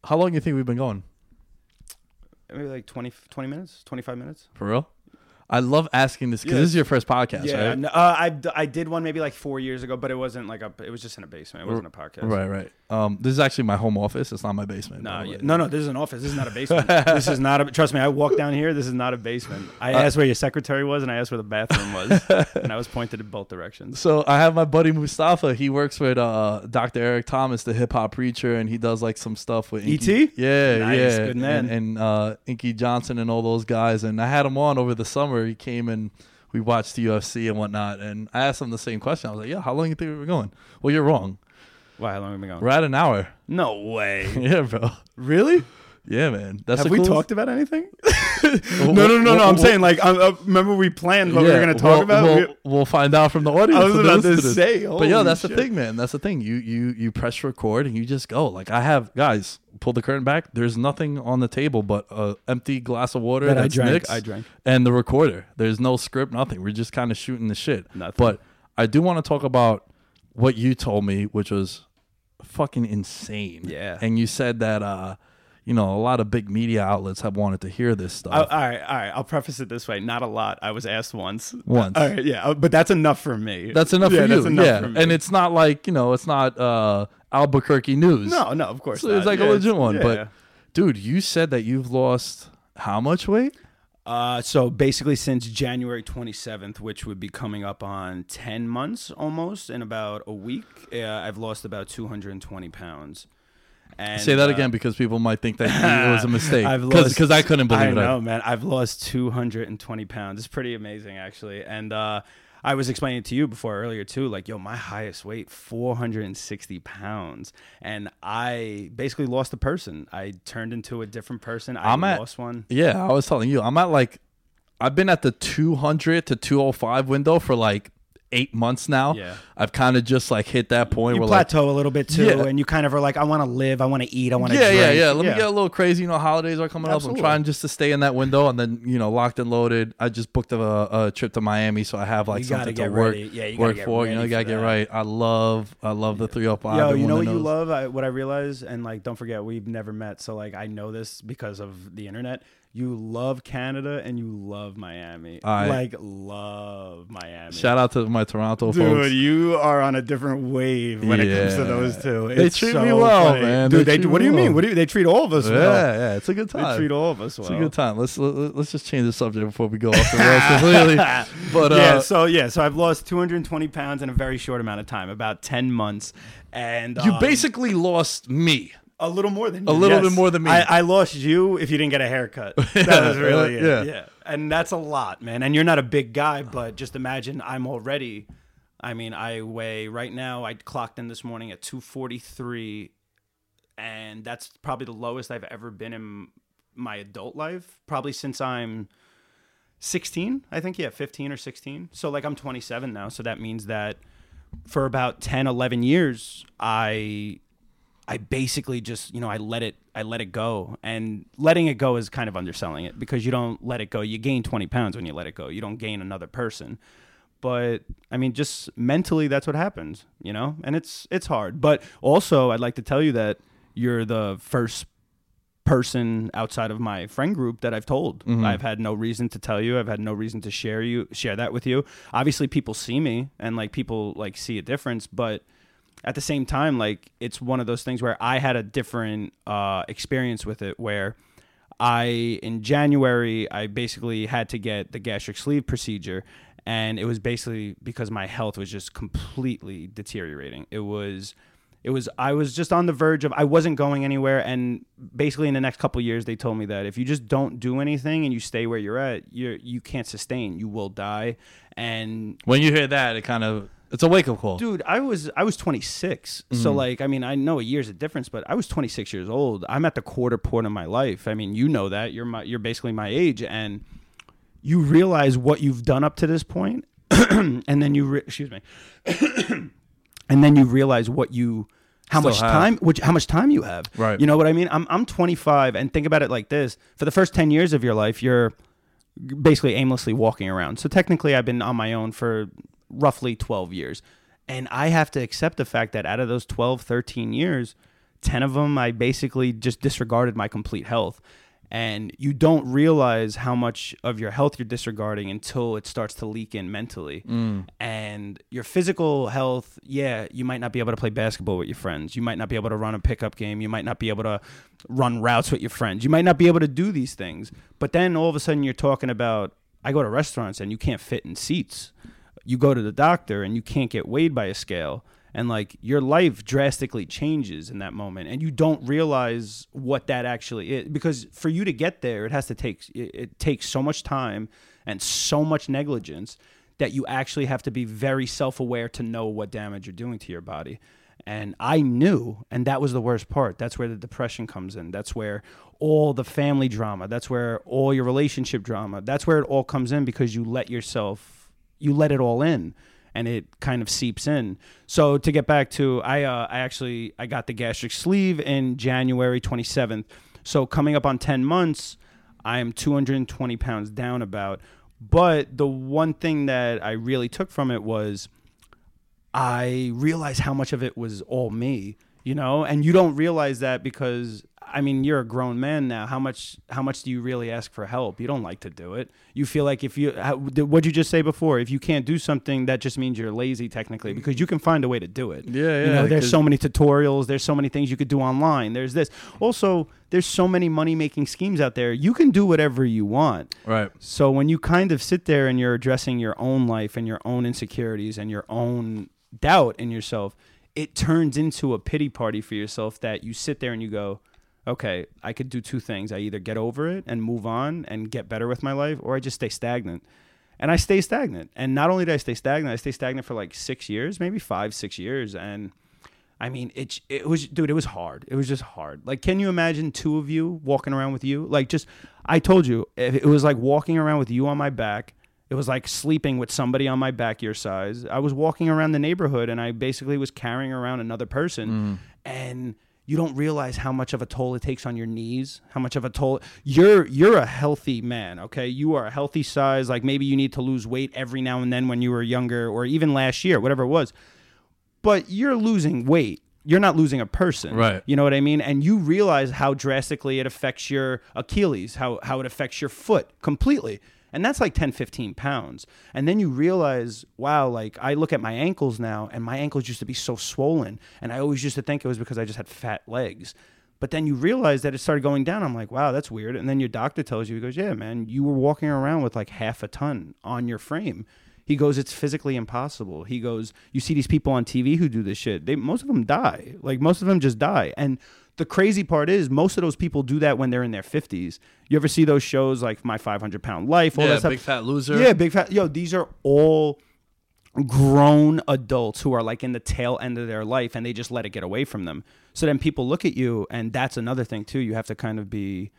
How long do you think we've been going? Maybe like 20, 20 minutes, 25 minutes. For real? I love asking this because Yeah. this is your first podcast, Yeah, right? no, uh, I I did one maybe like four years ago, but it wasn't like a. It was just in a basement. It wasn't a podcast. Right, right. Um, this is actually my home office. It's not my basement. No, yeah, no, no. This is an office. This is not a basement. this is not a. Trust me. I walked down here. This is not a basement. I Uh, asked where your secretary was, and I asked where the bathroom was, and I was pointed in both directions. So I have my buddy Mustafa. He works with uh, Dr. Eric Thomas, the hip hop preacher, and he does like some stuff with Inky. E.T.? Yeah, Nice, yeah, good man. And, and uh, Inky Johnson and all those guys. And I had him on over the summer. He came and we watched the UFC and whatnot. And I asked him the same question. I was like, "Yeah, how long do you think we were going?" Well, you're wrong. Why? How long have we been going? We're at an hour. No way. yeah, bro. really? Yeah, man. That's Have the we coolest- talked about anything? No, no, no, no. I'm saying like, uh, uh, remember we planned what we yeah, were gonna talk well, about. We'll, We- we'll find out from the audience. I was about to say, but yo, holy that's the thing, man. That's the thing. You you you press record and you just go. Like I have guys pull the curtain back. There's nothing on the table but a empty glass of water That I that's drank. Nick's I drank. and the recorder. There's no script, nothing. We're just kind of shooting the shit. Nothing. But I do want to talk about what you told me, which was fucking insane. Yeah. And you said that uh, you know, a lot of big media outlets have wanted to hear this stuff. All right, all right. I'll preface it this way: not a lot. I was asked once. Once. All right, yeah, but that's enough for me. That's enough yeah, for you. That's enough yeah. for. And it's not like, you know, it's not uh Albuquerque news. no, no, of course. So it's like Yeah, a legit one. yeah. But dude, you said that you've lost how much weight? Uh, so basically, since January 27th, which would be coming up on 10 months almost in about a week, uh, I've lost about 220 pounds. And, Say that uh, again because people might think that it was a mistake. I've lost Because I couldn't believe I it. know, man. I've lost 220 pounds. It's pretty amazing, actually. And uh, I was explaining to you before earlier too, like, yo, my highest weight 460 pounds, and I basically lost a person. I turned into a different person. I I'm at- lost one. Yeah, I was telling you, I'm at like, I've been at the 200 to 205 window for like eight months now. Yeah. I've kind of just like hit that point You where like, plateau a little bit too, Yeah. and you kind of are like, I want to live, I want to eat, I want to yeah, drink. yeah, yeah. Let me get a little crazy. You know, holidays are coming Absolutely. up. I'm trying just to stay in that window, and then you know, locked and loaded. I just booked a, a trip to Miami, so I have like You gotta something to work ready. Yeah, you gotta work get for. You know, you gotta get that. right. I love, I love the 305. Yo, and you know what of you love? I, what I realize, and like, don't forget, we've never met, so like, I know this because of the internet. You love Canada and you love Miami. I- like love Miami. Shout out to my Toronto Dude, folks. you are on a different wave when it comes to those two. They It's treat so me well, funny. man. Dude, They they, what do you mean? What do you, they treat all of us yeah, well. yeah, it's a good time. They treat all of us well. It's a good time. Let's let, let's just change the subject before we go off the rails completely. But uh, yeah, so yeah, so I've lost 220 pounds in a very short amount of time, about 10 months, and you um, basically lost me. A little more than me. A little yes. bit more than me. I, I lost you if you didn't get a haircut. That was really it. Yeah. Yeah. and that's a lot, man. And you're not a big guy, but just imagine I'm already. I mean, I weigh right now. I clocked in this morning at 243, and that's probably the lowest I've ever been in my adult life. Probably since I'm 16, I think. Yeah, 15 or 16. So like I'm 27 now. So that means that for about 10, 11 years, I I basically just, you know, I let it I let it go. And letting it go is kind of underselling it because you don't let it go. You gain 20 pounds when you let it go. You don't gain another person. But I mean just mentally that's what happens, you know? And it's it's hard. But also I'd like to tell you that you're the first person outside of my friend group that I've told. Mm-hmm. I've had no reason to tell you. I've had no reason to share you share that with you. Obviously people see me and like people like see a difference, but at the same time like it's one of those things where I had a different uh experience with it where I in January I basically had to get the gastric sleeve procedure and it was basically because my health was just completely deteriorating. It was it was I was just on the verge of I wasn't going anywhere and basically in the next couple years they told me that if you just don't do anything and you stay where you're at, you you can't sustain. You will die and When you hear that, it kind of it's a wake up call. dude i was i was 26 so mm-hmm. like i mean i know a year's a difference but i was 26 years old i'm at the quarter point of my life i mean you know that you're my you're basically my age and you realize what you've done up to this point and then you re- excuse me and then you realize what you how Still much have. time which how much time you have Right. you know what i mean i'm i'm 25 and think about it like this for the first 10 years of your life you're basically aimlessly walking around. So technically, I've been on my own for roughly 12 years. And I have to accept the fact that out of those 12, 13 years, 10 of them, I basically just disregarded my complete health. And you don't realize how much of your health you're disregarding until it starts to leak in mentally. Mm. And your physical health, yeah, you might not be able to play basketball with your friends. You might not be able to run a pickup game. You might not be able to run routes with your friends. You might not be able to do these things. But then all of a sudden you're talking about I go to restaurants and you can't fit in seats. You go to the doctor and you can't get weighed by a scale. And like your life drastically changes in that moment and you don't realize what that actually is because for you to get there it has to take it, it takes so much time and so much negligence that you actually have to be very self-aware to know what damage you're doing to your body. And I knew, and that was the worst part. That's where the depression comes in. That's where all the family drama, that's where all your relationship drama, that's where it all comes in because you let yourself, you let it all in and it kind of seeps in. So to get back to, I, uh, I actually, I got the gastric sleeve in January 27th. So coming up on 10 months, I am 220 pounds down about. But the one thing that I really took from it was I realized how much of it was all me, you know, and you don't realize that because I mean you're a grown man now. How much how much do you really ask for help? You don't like to do it. You feel like if you how, what'd you just say before? If you can't do something, that just means you're lazy technically because you can find a way to do it. Yeah, You know, yeah, there's so many tutorials. There's so many things you could do online. There's this. Also, there's so many money making schemes out there. You can do whatever you want. Right. So when you kind of sit there and you're addressing your own life and your own insecurities and your own doubt in yourself, it turns into a pity party for yourself that you sit there and you go, okay, I could do two things. I either get over it and move on and get better with my life, or I just stay stagnant. And I stay stagnant. And not only did I stay stagnant, I stay stagnant for like six years, maybe five, six years. And I mean, it it was, dude, it was hard. It was just hard. Like, can you imagine two of you walking around with you? Like, just, I told you, it it was like walking around with you on my back. It was like sleeping with somebody on my back your size. I was walking around the neighborhood and I basically was carrying around another person. Mm. And you don't realize how much of a toll it takes on your knees, how much of a toll you're you're a healthy man, okay? You are a healthy size, like maybe you need to lose weight every now and then when you were younger or even last year, whatever it was but you're losing weight. You're not losing a person. Right. You know what I mean? And you realize how drastically it affects your Achilles, how how it affects your foot completely. And that's like 10, 15 pounds. And then you realize, wow, like I look at my ankles now and my ankles used to be so swollen. And I always used to think it was because I just had fat legs. But then you realize that it started going down. I'm like, wow, that's weird. And then your doctor tells you, he goes, yeah, man, you were walking around with like half a ton on your frame. He goes, it's physically impossible. He goes, you see these people on TV who do this shit. They most of them die. Like most of them just die. And the crazy part is most of those people do that when they're in their 50s. You ever see those shows like My 500 Pound Life? All yeah, that stuff? big fat loser. Yeah, big fat. Yo, these are all grown adults who are like in the tail end of their life and they just let it get away from them. So then people look at you and that's another thing too. You have to kind of be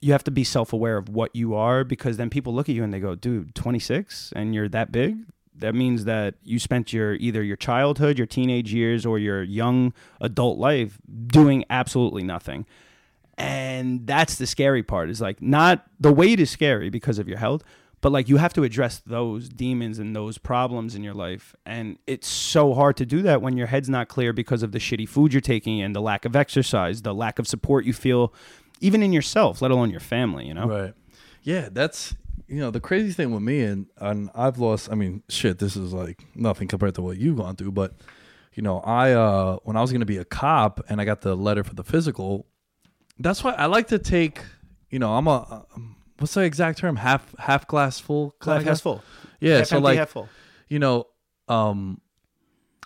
you have to be self-aware of what you are because then people look at you and they go, "Dude, 26 and you're that big?" That means that you spent your either your childhood, your teenage years or your young adult life doing absolutely nothing. And that's the scary part. Is like not the weight is scary because of your health, but like you have to address those demons and those problems in your life and it's so hard to do that when your head's not clear because of the shitty food you're taking and the lack of exercise the lack of support you feel even in yourself let alone your family you know Right. Yeah, that's you know the crazy thing with me and and I've lost. I mean, shit, this is like nothing compared to what you've gone through. But you know, I uh when I was gonna be a cop and I got the letter for the physical, that's why I like to take. You know, I'm a um, what's the exact term? Half half glass full. Glass kinda half guy? full Yeah. half so empty, like half full you know, um,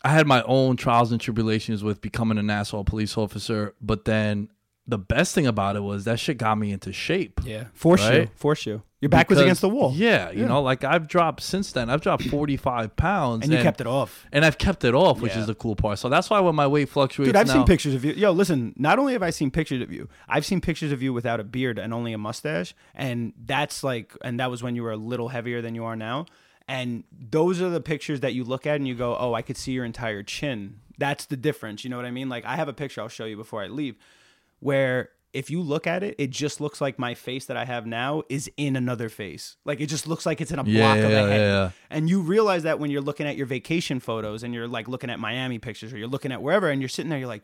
I had my own trials and tribulations with becoming an asshole police officer, but then the best thing about it was that shit got me into shape. yeah force you Right? force you your back was Because- against the wall Yeah, you know, like I've dropped since then. I've dropped forty five pounds, and you kept it off and I've kept it off, which is the cool part. So that's why when my weight fluctuates, Dude, I've now, seen pictures of you. Yo, listen, not only have I seen pictures of you, I've seen pictures of you without a beard and only a mustache. And that's like, and that was when you were a little heavier than you are now. And those are the pictures that you look at and you go, oh, I could see your entire chin. That's the difference. You know what I mean? Like, I have a picture I'll show you before I leave where if you look at it, it just looks like my face that I have now is in another face. Like it just looks like it's in a block Yeah, of yeah, a head. yeah. And you realize that when you're looking at your vacation photos and you're like looking at Miami pictures or you're looking at wherever and you're sitting there, you're like,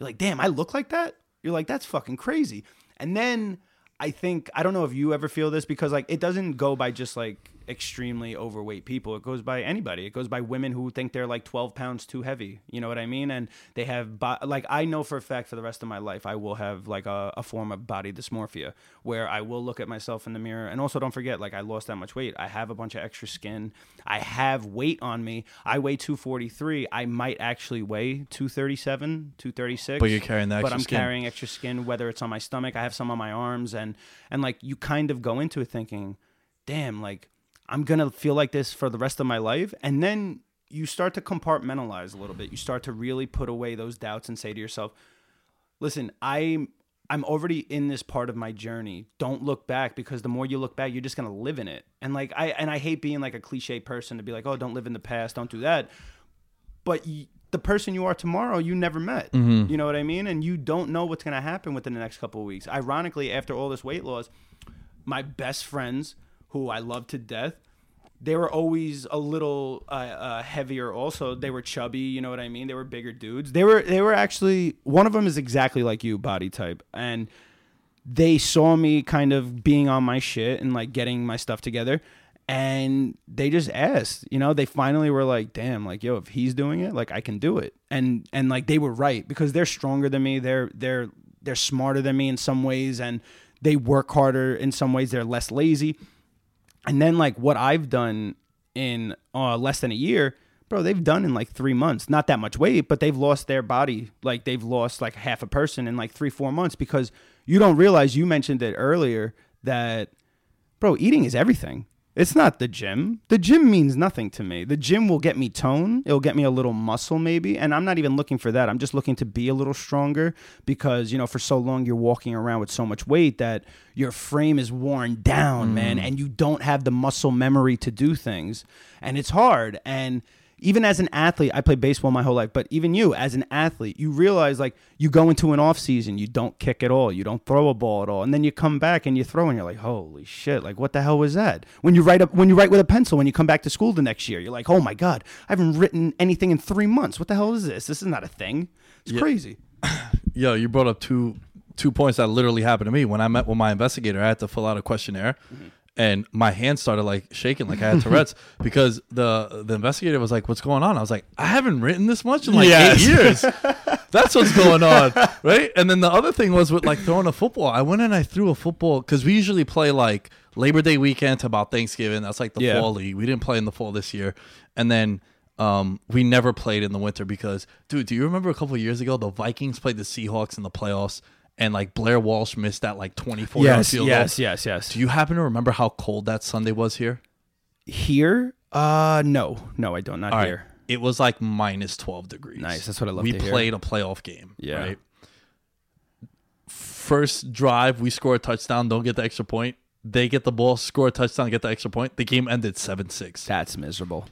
you're like, damn, I look like that. You're like, that's fucking crazy. And then I think I don't know if you ever feel this because like it doesn't go by just like extremely overweight people. It goes by anybody. It goes by women who think they're like 12 pounds too heavy. You know what I mean? And they have bo- like I know for a fact for the rest of my life I will have like a, a form of body dysmorphia where I will look at myself in the mirror and also don't forget like I lost that much weight. I have a bunch of extra skin. I have weight on me. I weigh 243. I might actually weigh 237, 236. But you're carrying the But I'm skin. carrying extra skin whether it's on my stomach, I have some on my arms and and like you kind of go into it thinking, "Damn, like I'm going to feel like this for the rest of my life." And then you start to compartmentalize a little bit. You start to really put away those doubts and say to yourself, "Listen, I'm I'm already in this part of my journey. Don't look back because the more you look back, you're just gonna live in it. And like I and I hate being like a cliche person to be like, oh, don't live in the past, don't do that. But the person you are tomorrow, you never met. Mm-hmm. You know what I mean? And you don't know what's gonna happen within the next couple of weeks. Ironically, after all this weight loss, my best friends, who I love to death, they were always a little uh, uh, heavier. Also, they were chubby. You know what I mean? They were bigger dudes. They were they were actually one of them is exactly like you, body type, and they saw me kind of being on my shit and like getting my stuff together. And they just asked, you know, they finally were like, damn, like, yo, if he's doing it, like I can do it. And and like they were right because they're stronger than me. They're they're they're smarter than me in some ways and they work harder in some ways. They're less lazy. And then like what I've done in uh, less than a year, bro, they've done in like three months. Not that much weight, but they've lost their body. Like they've lost like half a person in like three, four months because you don't realize. You mentioned it earlier that, bro, eating is everything. It's not the gym. The gym means nothing to me. The gym will get me tone. It'll get me a little muscle maybe, and I'm not even looking for that. I'm just looking to be a little stronger because, you know, for so long you're walking around with so much weight that your frame is worn down, man, mm. and you don't have the muscle memory to do things. And it's hard. And even as an athlete, I played baseball my whole life, but even you as an athlete, you realize like you go into an off season, you don't kick at all, you don't throw a ball at all, and then you come back and you throw and you're like, holy shit, like what the hell was that? When you write up, when you write with a pencil, when you come back to school the next year, you're like, oh my god, I haven't written anything in three months. What the hell is this? This is not a thing. It's crazy. Yo, you brought up two two points that literally happened to me when I met with my investigator. I had to fill out a questionnaire, mm-hmm. And my hands started like shaking, like I had Tourette's, because the the investigator was like, "What's going on?" I was like, "I haven't written this much in like Yes. eight years. That's what's going on, right?" And then the other thing was with like throwing a football. I went and I threw a football because we usually play like Labor Day weekend to about Thanksgiving. That's like the Yeah. fall league. We didn't play in the fall this year, and then. Um, we never played in the winter because, dude, do you remember a couple of years ago the Vikings played the Seahawks in the playoffs and like Blair Walsh missed that like twenty four yard Yes, field goal? yes, yes, yes. Do you happen to remember how cold that Sunday was here? Here? Uh, no, no, I don't. Not All right. here. It was like minus 12 degrees. Nice, that's what I love We to hear. played a playoff game. Yeah. Right. First drive, we score a touchdown, don't get the extra point. They get the ball, score a touchdown, get the extra point. The game ended 7 6. That's miserable.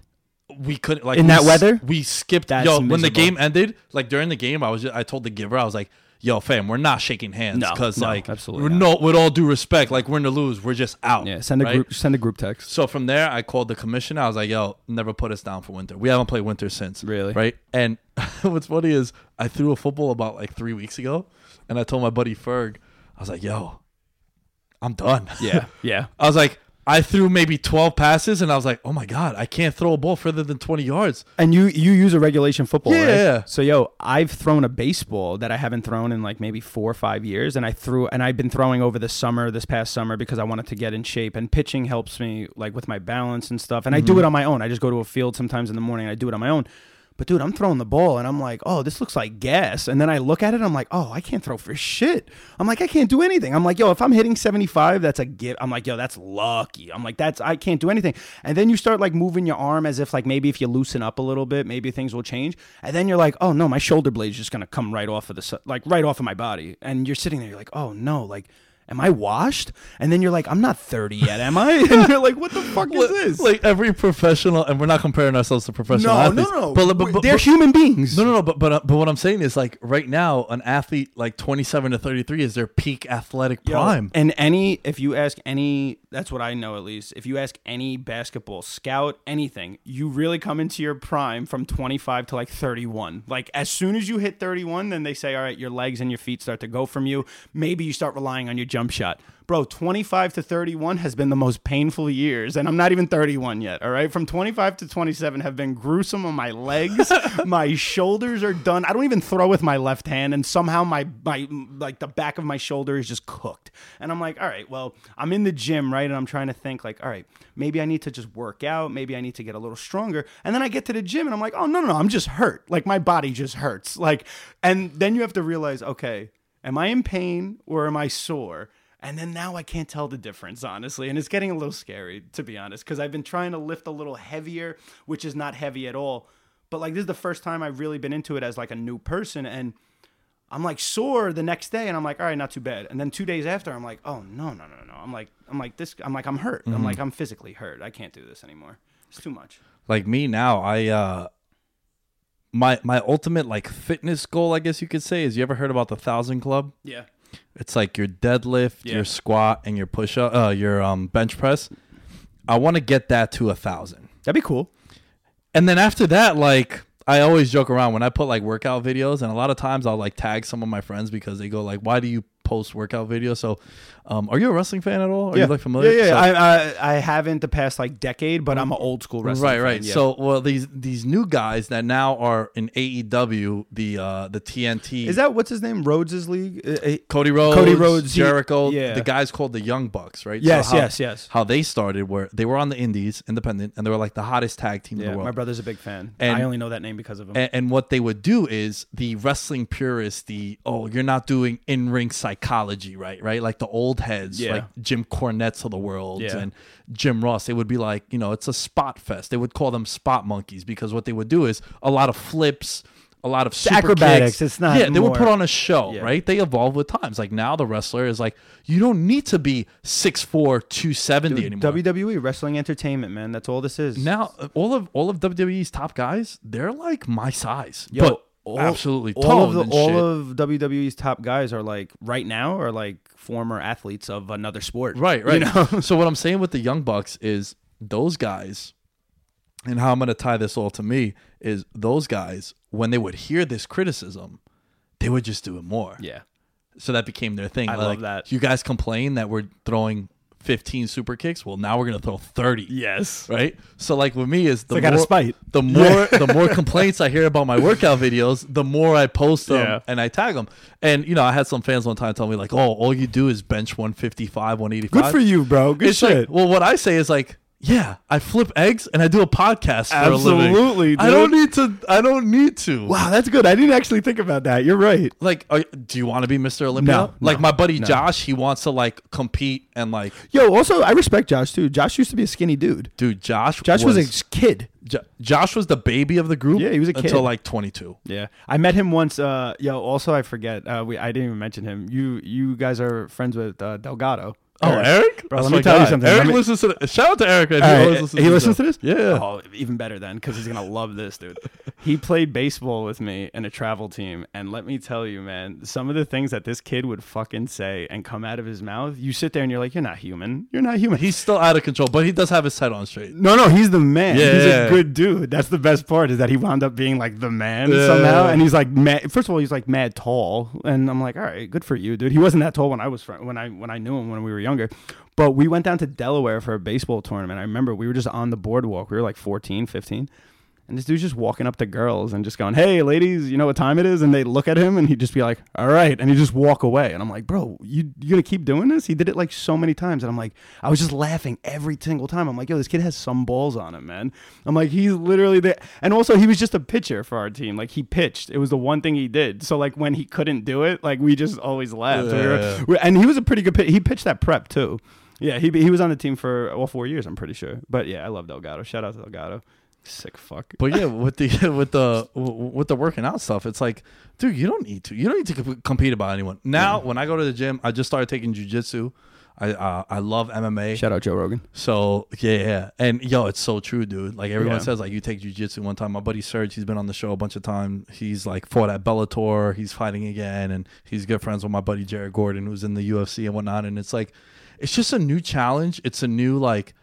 We couldn't, like, In we that weather? We skipped. that. yo, when the game ended, like during the game, I was just, I told the giver, I was like, yo, fam, we're not shaking hands. Because, no, like, absolutely we're not. no, with all due respect, like, we're in the lose. We're just out. Yeah, send a right? group, send a group text. So from there, I called the commissioner. I was like, "Yo, never put us down for winter. We haven't played winter since." Really? Right? And what's funny is I threw a football about like three weeks ago, and I told my buddy Ferg, I was like, "Yo, I'm done." Yeah, yeah. I was like, I threw maybe 12 passes, and I was like, "Oh my god, I can't throw a ball further than 20 yards." And you you use a regulation football, Yeah, right? yeah. So yo, I've thrown a baseball that I haven't thrown in like maybe four or five years, and I threw and I've been throwing over the summer, this past summer, because I wanted to get in shape. And pitching helps me like with my balance and stuff. And I do Mm-hmm. it on my own. I just go to a field sometimes in the morning. And I do it on my own. But dude, I'm throwing the ball and I'm like, oh, this looks like gas. And then I look at it, I'm like, oh, I can't throw for shit. I'm like, I can't do anything. I'm like, yo, if I'm hitting 75, that's a gift. I'm like, yo, that's lucky. I'm like, that's I can't do anything. And then you start like moving your arm as if like maybe if you loosen up a little bit, maybe things will change. And then you're like, oh no, my shoulder blade's just gonna come right off of the like right off of my body. And you're sitting there, you're like, oh no, like. Am I washed? And then you're like, I'm not 30 yet, am I? And you're like, what the fuck is this? Like every professional, and we're not comparing ourselves to professional athletes. no, no, no. But, but, but, They're but- human beings. No, no, no. But but uh, but what I'm saying is like right now, an athlete like 27 to 33 is their peak athletic Yo, prime. And any, if you ask any, that's what I know at least. If you ask any basketball scout, anything, you really come into your prime from 25 to like 31. Like as soon as you hit 31, then they say, all right, your legs and your feet start to go from you. Maybe you start relying on your jump shot. Bro, 25 to 31 has been the most painful years, and I'm not even 31 yet. All right, from 25 to 27 have been gruesome on my legs. my shoulders are done. I don't even throw with my left hand, and somehow my my like the back of my shoulder is just cooked. And I'm like, all right, well, I'm in the gym, right, and I'm trying to think like, all right, maybe I need to just work out, maybe I need to get a little stronger. And then I get to the gym, and I'm like, oh no no no, I'm just hurt. Like my body just hurts. Like, and then you have to realize, okay, am I in pain or am I sore? And then now I can't tell the difference, honestly. And it's getting a little scary, to be honest, because I've been trying to lift a little heavier, which is not heavy at all. But like, this is the first time I've really been into it as like a new person. And I'm like sore the next day, and I'm like, all right, not too bad. And then two days after, I'm like, oh no, no, no, no. I'm like, I'm like this. I'm like, I'm hurt. I'm like, I'm physically hurt. I can't do this anymore. It's too much. like me now, I uh my my ultimate like fitness goal, I guess you could say, is you ever heard about the thousand club? Yeah. It's like your deadlift, Yeah. your squat, and your push up, uh, your um bench press. I want to get that to a thousand. That'd be cool. And then after that, like I always joke around when I put like workout videos, and a lot of times I'll like tag some of my friends because they go like, "Why do you post workout video. So, um, are you a wrestling fan at all? Are yeah. you like familiar? Yeah, yeah. So- I, I I haven't the past like decade, but I'm an old school wrestling. right, fan, right. yeah. So, well, these these new guys that now are in AEW, the uh the TNT. is that what's his name? Rhodes' league. Uh, uh, Cody Rhodes, Cody Rhodes, he- Jericho, yeah. the guys called the Young Bucks, right? Yes, how, yes, yes. How they started were they were on the Indies, independent, and they were like the hottest tag team in the world. my brother's a big fan. And- I only know that name because of him. And, and what they would do is the wrestling purists, the oh, you're not doing in ring psychology, right? Right, like the old heads, Yeah. like Jim Cornette's of the world Yeah. and Jim Ross. They would be like, you know, it's a spot fest. They would call them spot monkeys because what they would do is a lot of flips. A lot of super acrobatics, kicks. it's not Yeah, they would put on a show, Yeah. right? They evolve with times. Like now, the wrestler is like, you don't need to be 6'4", 270 anymore. WWE Wrestling Entertainment, man. That's all this is. Now, all of all of WWE's top guys, they're like my size, Yo, but all- absolutely all of the all of WWE's top guys are like right now are like former athletes of another sport. right, right. You know? so what I'm saying with the Young Bucks is those guys, and how I'm going to tie this all to me is those guys when they would hear this criticism, they would just do it more. yeah. So that became their thing. I Like, love that. You guys complain that we're throwing 15 super kicks. Well, now we're gonna throw 30. Yes. Right. So like with me is the like more spite. the more the more complaints I hear about my workout videos, the more I post them Yeah. and I tag them. And you know, I had some fans one time tell me like, "Oh, all you do is bench 155, 185." Good for you, bro. Good It's shit. like, well, what I say is like, yeah, I flip eggs and I do a podcast for a living. Absolutely, I don't need to. I don't need to. wow, that's good. I didn't actually think about that. You're right. Like, are, do you want to be Mr. Olympia? No, like no, my buddy no. Josh, he wants to like compete and like, Yo, also I respect Josh too. Josh used to be a skinny dude. dude, Josh. Josh was, a kid. Jo- Josh was the baby of the group. Yeah, he was a kid. until like 22. Yeah, I met him once. Uh, yo, also I forget. Uh, we I didn't even mention him. You you guys are friends with uh, Delgado. Oh, Eric? Bro, let me tell you something. Eric me- listens to the, shout out to Eric. man. He right, listens he to listens to this. Yeah. Oh, even better then, because he's gonna love this, dude. He played baseball with me in a travel team, and let me tell you, man, some of the things that this kid would fucking say and come out of his mouth, you sit there and you're like, you're not human. You're not human. He's still out of control, but he does have his head on straight. no, no, he's the man. He's Yeah. a good dude. That's the best part is that he wound up being like the man Yeah. somehow, and he's like, mad, first of all, he's like mad tall, and I'm like, all right, good for you, dude. He wasn't that tall when I was fr- when I when I knew him when we were younger, but we went down to Delaware for a baseball tournament. I remember we were just on the boardwalk. We were like 14, 15. And this dude's just walking up to girls and just going, "Hey, ladies, you know what time it is?" And they look at him, and he'd just be like, "All right," and he just walk away. And I'm like, "Bro, you you gonna keep doing this?" He did it like so many times, and I'm like, I was just laughing every single time. I'm like, "Yo, this kid has some balls on him, man." I'm like, he's literally there. And also, he was just a pitcher for our team. Like he pitched. It was the one thing he did. So like when he couldn't do it, like we just always laughed. We were- and he was a pretty good. Pitch. He pitched that prep too. Yeah, he he was on the team for all four years. I'm pretty sure. But yeah, I love Delgado. Shout out to Delgado. Sick fuck. But yeah, with the with the with the working out stuff, it's like, dude, you don't need to. You don't need to comp- compete about anyone. Now, when I go to the gym, I just started taking jujitsu. I uh, I love MMA. Shout out Joe Rogan. So yeah, yeah, and yo, it's so true, dude. Like everyone Yeah. says, like you take jujitsu. One time, my buddy Serge, he's been on the show a bunch of times. He's like fought at Bellator. He's fighting again, and he's good friends with my buddy Jared Gordon, who's in the UFC and whatnot. And it's like, it's just a new challenge. It's a new like,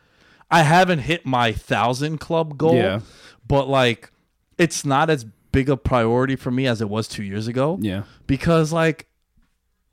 I haven't hit my thousand club goal, Yeah. but like, it's not as big a priority for me as it was two years ago Yeah. because like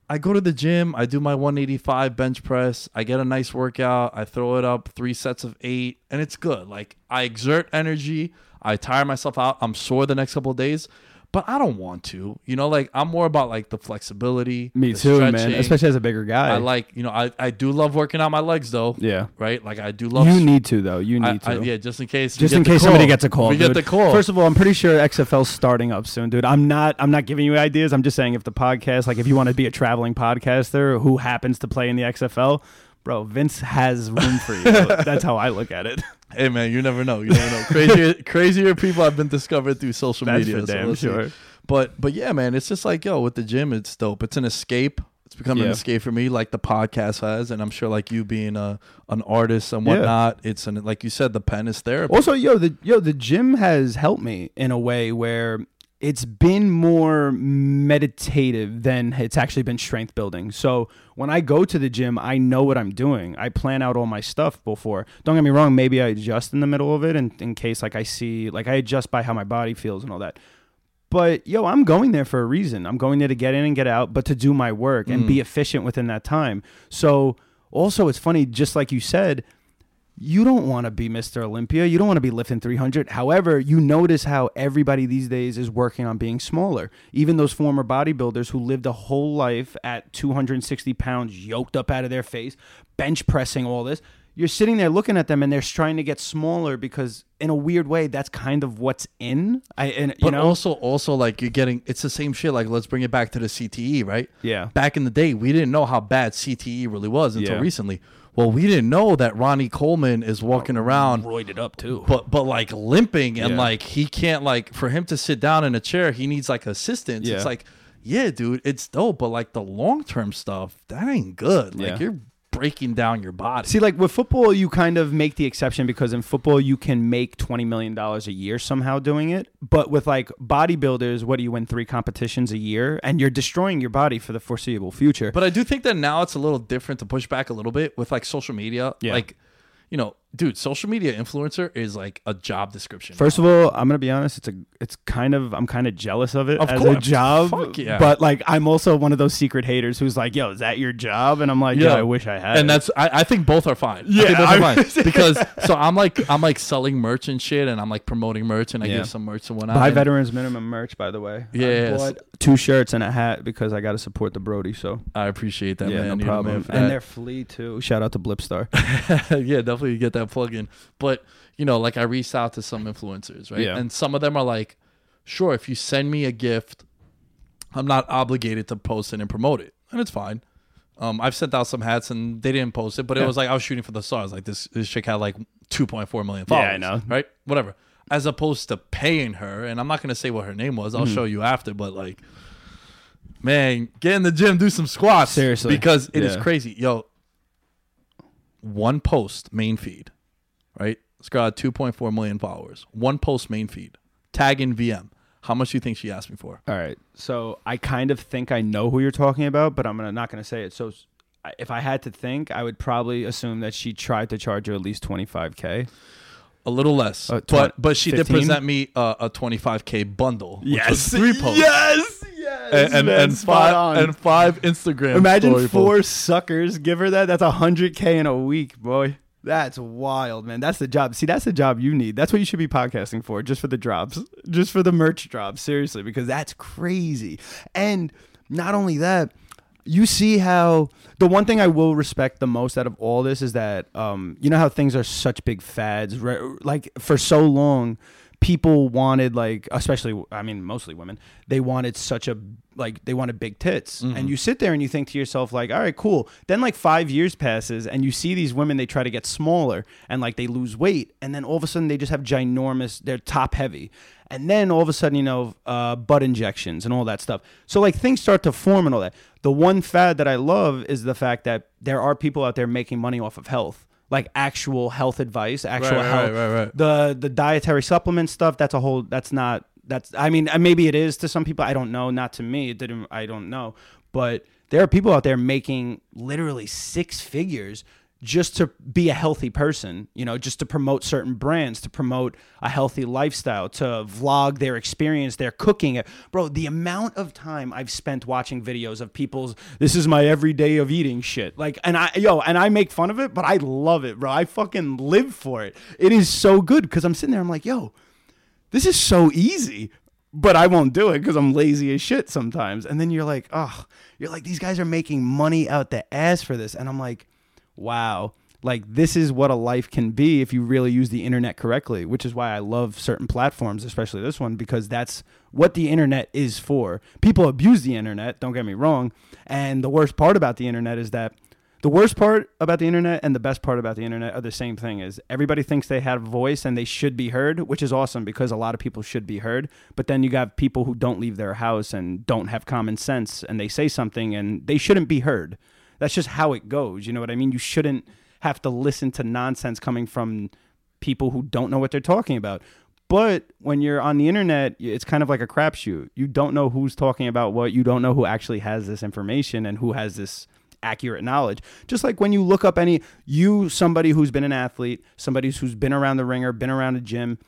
I go to the gym, I do my 185 bench press, I get a nice workout, I throw it up three sets of eight, and it's good. Like I exert energy, I tire myself out, I'm sore the next couple of days, but I don't want to. You know, like I'm more about like the flexibility. Me the too, man. Especially as a bigger guy. I like, you know, I, I do love working out my legs though. Yeah. Right? Like I do love You need to though. You need I- to. yeah, just in case. Just in case call. somebody gets a call. We get the call. First of all, I'm pretty sure XFL's starting up soon, dude. I'm not. I'm not giving you ideas. I'm just saying if the podcast, like, if you want to be a traveling podcaster who happens to play in the XFL, bro, Vince has room for you. That's how I look at it. Hey man, you never know. You never know. Crazier, crazier people have been discovered through social That's media. for so damn let's see. sure. But but yeah, man, it's just like yo with the gym, it's dope. It's an escape. It's become an escape for me, like the podcast has, and I'm sure like you being a an artist and Yeah. whatnot. It's an like you said, the pen is therapy. Also, yo, the yo, the gym has helped me in a way where it's been more meditative than it's actually been strength building. So when I go to the gym, I know what I'm doing. I plan out all my stuff before. Don't get me wrong, maybe I adjust in the middle of it in, in case like I see like I adjust by how my body feels and all that. But yo, I'm going there for a reason. I'm going there to get in and get out, but to do my work and be mm. efficient within that time. So also it's funny, just like you said, you don't want to be Mr. Olympia. You don't want to be lifting 300. However, you notice how everybody these days is working on being smaller. Even those former bodybuilders who lived a whole life at 260 pounds, yoked up out of their face, bench pressing all this. You're sitting there looking at them and they're trying to get smaller because, in a weird way, that's kind of what's in. I and you but know, also also like you're getting it's the same shit. Like let's bring it back to the CTE, right? Yeah. Back in the day, we didn't know how bad CTE really was until Yeah. recently. Well, we didn't know that Ronnie Coleman is walking around roided up too. but but like limping and Yeah. like he can't like for him to sit down in a chair he needs like assistance Yeah. it's like yeah dude it's dope but like the long-term stuff that ain't good like Yeah. you're breaking down your body See, like with football, you kind of make the exception because in football you can make twenty million dollars a year somehow doing it. But with like bodybuilders, what do you win three competitions a year, and you're destroying your body for the foreseeable future. but i do think that now it's a little different to push back a little bit with like social media Yeah. like you know dude, social media influencer is like a job description. First of all, I'm gonna be honest. It's a, it's kind of, I'm kind of jealous of it Of as a course. job. Fuck yeah. But like, I'm also one of those secret haters who's like, "Yo, is that your job?" And I'm like, "Yeah, Yeah. I wish I had." and it." that's I, I think both are fine. I Yeah, think both are fine because so I'm like I'm like selling merch and shit, and I'm like promoting merch, and I Yeah. give some merch and whatnot. buy and- veterans minimum merch, by the way. I Yes. bought two shirts and a hat because I got to support the Brody. So I appreciate that, yeah, man. no You know, problem. man, and they're flea too. Shout out to Blipstar. yeah, definitely get that plug in. But you know, like I reached out to some influencers, right? Yeah. And some of them are like, sure, if you send me a gift, I'm not obligated to post it and promote it, and it's fine. Um, I've sent out some hats and they didn't post it, but it was like I was shooting for the stars. Like this, this chick had like 2.4 million Yeah, followers. I know. right? Whatever. As opposed to paying her, and I'm not gonna say what her name was. I'll Mm-hmm. show you after, but like, man, get in the gym, do some squats, Seriously. because it is Yeah. crazy. Yo, one post main feed, right? This girl had 2.4 million followers. One post main feed, tag in VM. How much do you think she asked me for? All right. So I kind of think I know who you're talking about, but I'm gonna, not going to say it. So if I had to think, I would probably assume that she tried to charge you at least 25k. A little less, Uh, tw- but but she 15? did present me a, a 25k bundle. which was three posts. Yes. Yes. and and, man, and five on. and five Instagram. Imagine four posts. suckers give her that. That's a hundred k in a week, boy. That's wild, man. That's the job. See, that's the job you need. That's what you should be podcasting for, just for the drops, just for the merch drops. Seriously, because that's crazy. And not only that, you see how the one thing I will respect the most out of all this is that um, you know how things are such big fads. Right? Like for so long, people wanted like, especially I mean, mostly women, they wanted such a like they wanted big tits, and you sit there and you think to yourself like, all right, cool. Then like five years passes, and you see these women they try to get smaller and like they lose weight, and then all of a sudden they just have ginormous, they're top heavy. And then all of a sudden, you know, uh, butt injections and all that stuff. So like things start to form and all that. The one fad that I love is the fact that there are people out there making money off of health, like actual health advice, actual right, health. right, right. The the dietary supplement stuff. That's a whole. That's not. That's. I mean, uh, maybe it is to some people. I don't know. Not to me. It didn't. I don't know. But there are people out there making literally six figures just to be a healthy person, you know, just to promote certain brands, to promote a healthy lifestyle, to vlog their experience, their cooking. Bro, the amount of time I've spent watching videos of people's this is my everyday of eating shit. Like and I yo, and I make fun of it, but I love it, bro. I fucking live for it. It is so good cuz I'm sitting there I'm like, yo, this is so easy but I won't do it because I'm lazy as shit sometimes. And then you're like, oh, you're like, these guys are making money out the ass for this. And I'm like, wow, like this is what a life can be if you really use the internet correctly, which is why I love certain platforms, especially this one, because that's what the internet is for. People abuse the internet, don't get me wrong. And the worst part about the internet is that the worst part about the internet and the best part about the internet are the same thing is everybody thinks they have a voice and they should be heard which is awesome because a lot of people should be heard but then you got people who don't leave their house and don't have common sense and they say something and they shouldn't be heard that's just how it goes you know what i mean you shouldn't have to listen to nonsense coming from people who don't know what they're talking about but when you're on the internet, it's kind of like a crapshoot. You don't know who's talking about what. You don't know who actually has this information and who has this accurate knowledge. Just like when you look up any you somebody who's been an athlete, somebody who's been around the ringer, been around a gym,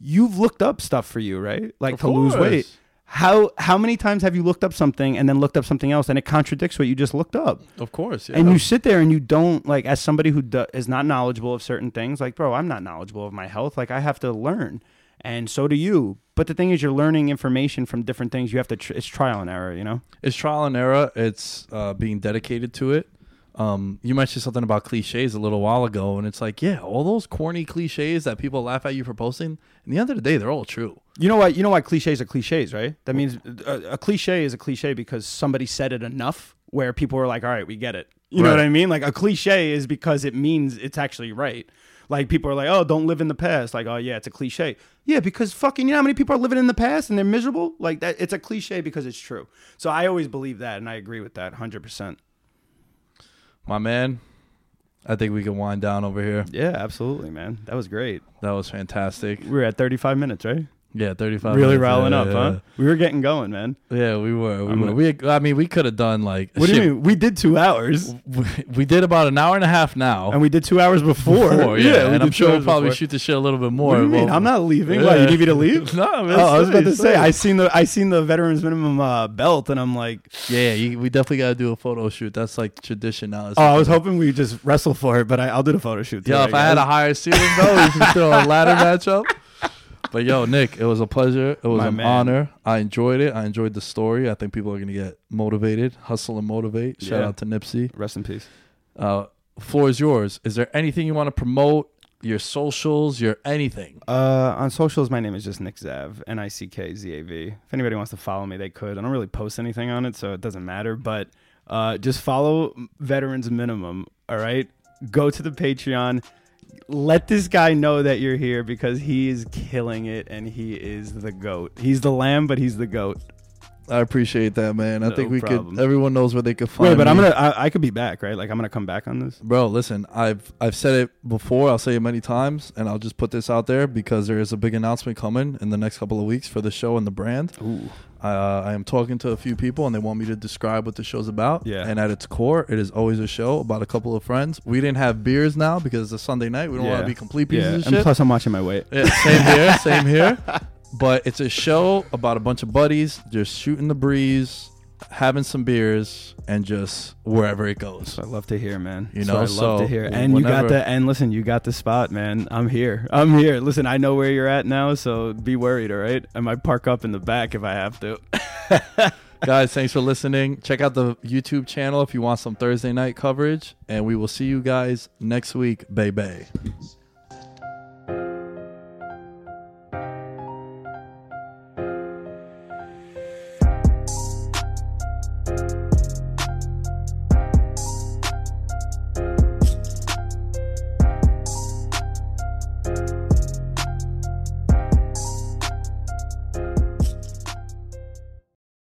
you've looked up stuff for you, right? Like Of to lose weight. How how many times have you looked up something and then looked up something else and it contradicts what you just looked up? Of course, yeah. And you sit there and you don't like as somebody who do, is not knowledgeable of certain things, like bro, I'm not knowledgeable of my health. Like I have to learn. And so do you. But the thing is you're learning information from different things. You have to tr- it's trial and error, you know? it's trial and error. It's uh, being dedicated to it. Um, you mentioned something about cliches a little while ago, and it's like, yeah, all those corny cliches that people laugh at you for posting. In the end of the day, they're all true. You know what? You know why cliches are cliches, right? That means a, a cliche is a cliche because somebody said it enough where people were like, "All right, we get it." You know what I mean? Like a cliche is because it means it's actually right. Like people are like, "Oh, don't live in the past." Like, "Oh yeah, it's a cliche." Yeah, because fucking, you know how many people are living in the past and they're miserable? Like that, it's a cliche because it's true. So I always believe that, and I agree with that, hundred percent. My man, I think we can wind down over here. Yeah, absolutely, man. That was great. That was fantastic. We were at thirty-five minutes, right? Yeah, 35. Really minutes. riling Yeah, up, yeah, huh? We were getting going, man. Yeah, we were. We I'm were. gonna- We, I mean, we could have done like. What do you mean? We did two hours, We, we did about an hour and a half now. and we did two hours before. Before, yeah, we and I'm sure we'll probably before. shoot the shit a little bit more. What do you mean? Well, I'm not leaving. Why, you need me to leave? no, man, Oh, I was about to say, say I seen the I seen the veterans minimum uh, belt, and I'm like, Yeah, you, we definitely got to do a photo shoot. That's like tradition now. oh, I was hoping we just wrestle for it, but I, I'll do the photo shoot. Yo, today, if I had a higher ceiling though, we could throw a ladder matchup. But yo, Nick, it was a pleasure. It was My an man. honor. I enjoyed it. I enjoyed the story. I think people are gonna get motivated, hustle and motivate. Shout Yeah. out to Nipsey. rest in peace. Uh, floor is yours. Is there anything you want to promote? Your socials, your anything. Uh, on socials, my name is just Nick Zav, N I C K Z A V. If anybody wants to follow me, they could. I don't really post anything on it, so it doesn't matter. But uh, just follow Veterans Minimum. All right, go to the Patreon. Let this guy know that you're here because he is killing it and he is the goat. He's the lamb, but he's the goat. I appreciate that, man. I No think we problem. could. Everyone knows where they could find. Wait, but I'm me. gonna. I, I could be back, right? Like I'm gonna come back on this. Bro, listen, I've I've said it before. I'll say it many times, and I'll just put this out there because there is a big announcement coming in the next couple of weeks for the show and the brand. Ooh. Uh, I am talking to a few people, and they want me to describe what the show's about. Yeah. And at its core, it is always a show about a couple of friends. We didn't have beers now because it's a Sunday night. We don't want to be complete pieces Yeah, of and shit. plus I'm watching my weight. Yeah, same here, same here. But it's a show about a bunch of buddies just shooting the breeze, having some beers, and just wherever it goes. I love to hear, man. You know, I love so to hear. And you got the and listen, you got the spot, man. I'm here. I'm here. Listen, I know where you're at now, so be worried, all right? I might park up in the back if I have to. Guys, thanks for listening. Check out the YouTube channel if you want some Thursday night coverage. And we will see you guys next week. Bay Bay.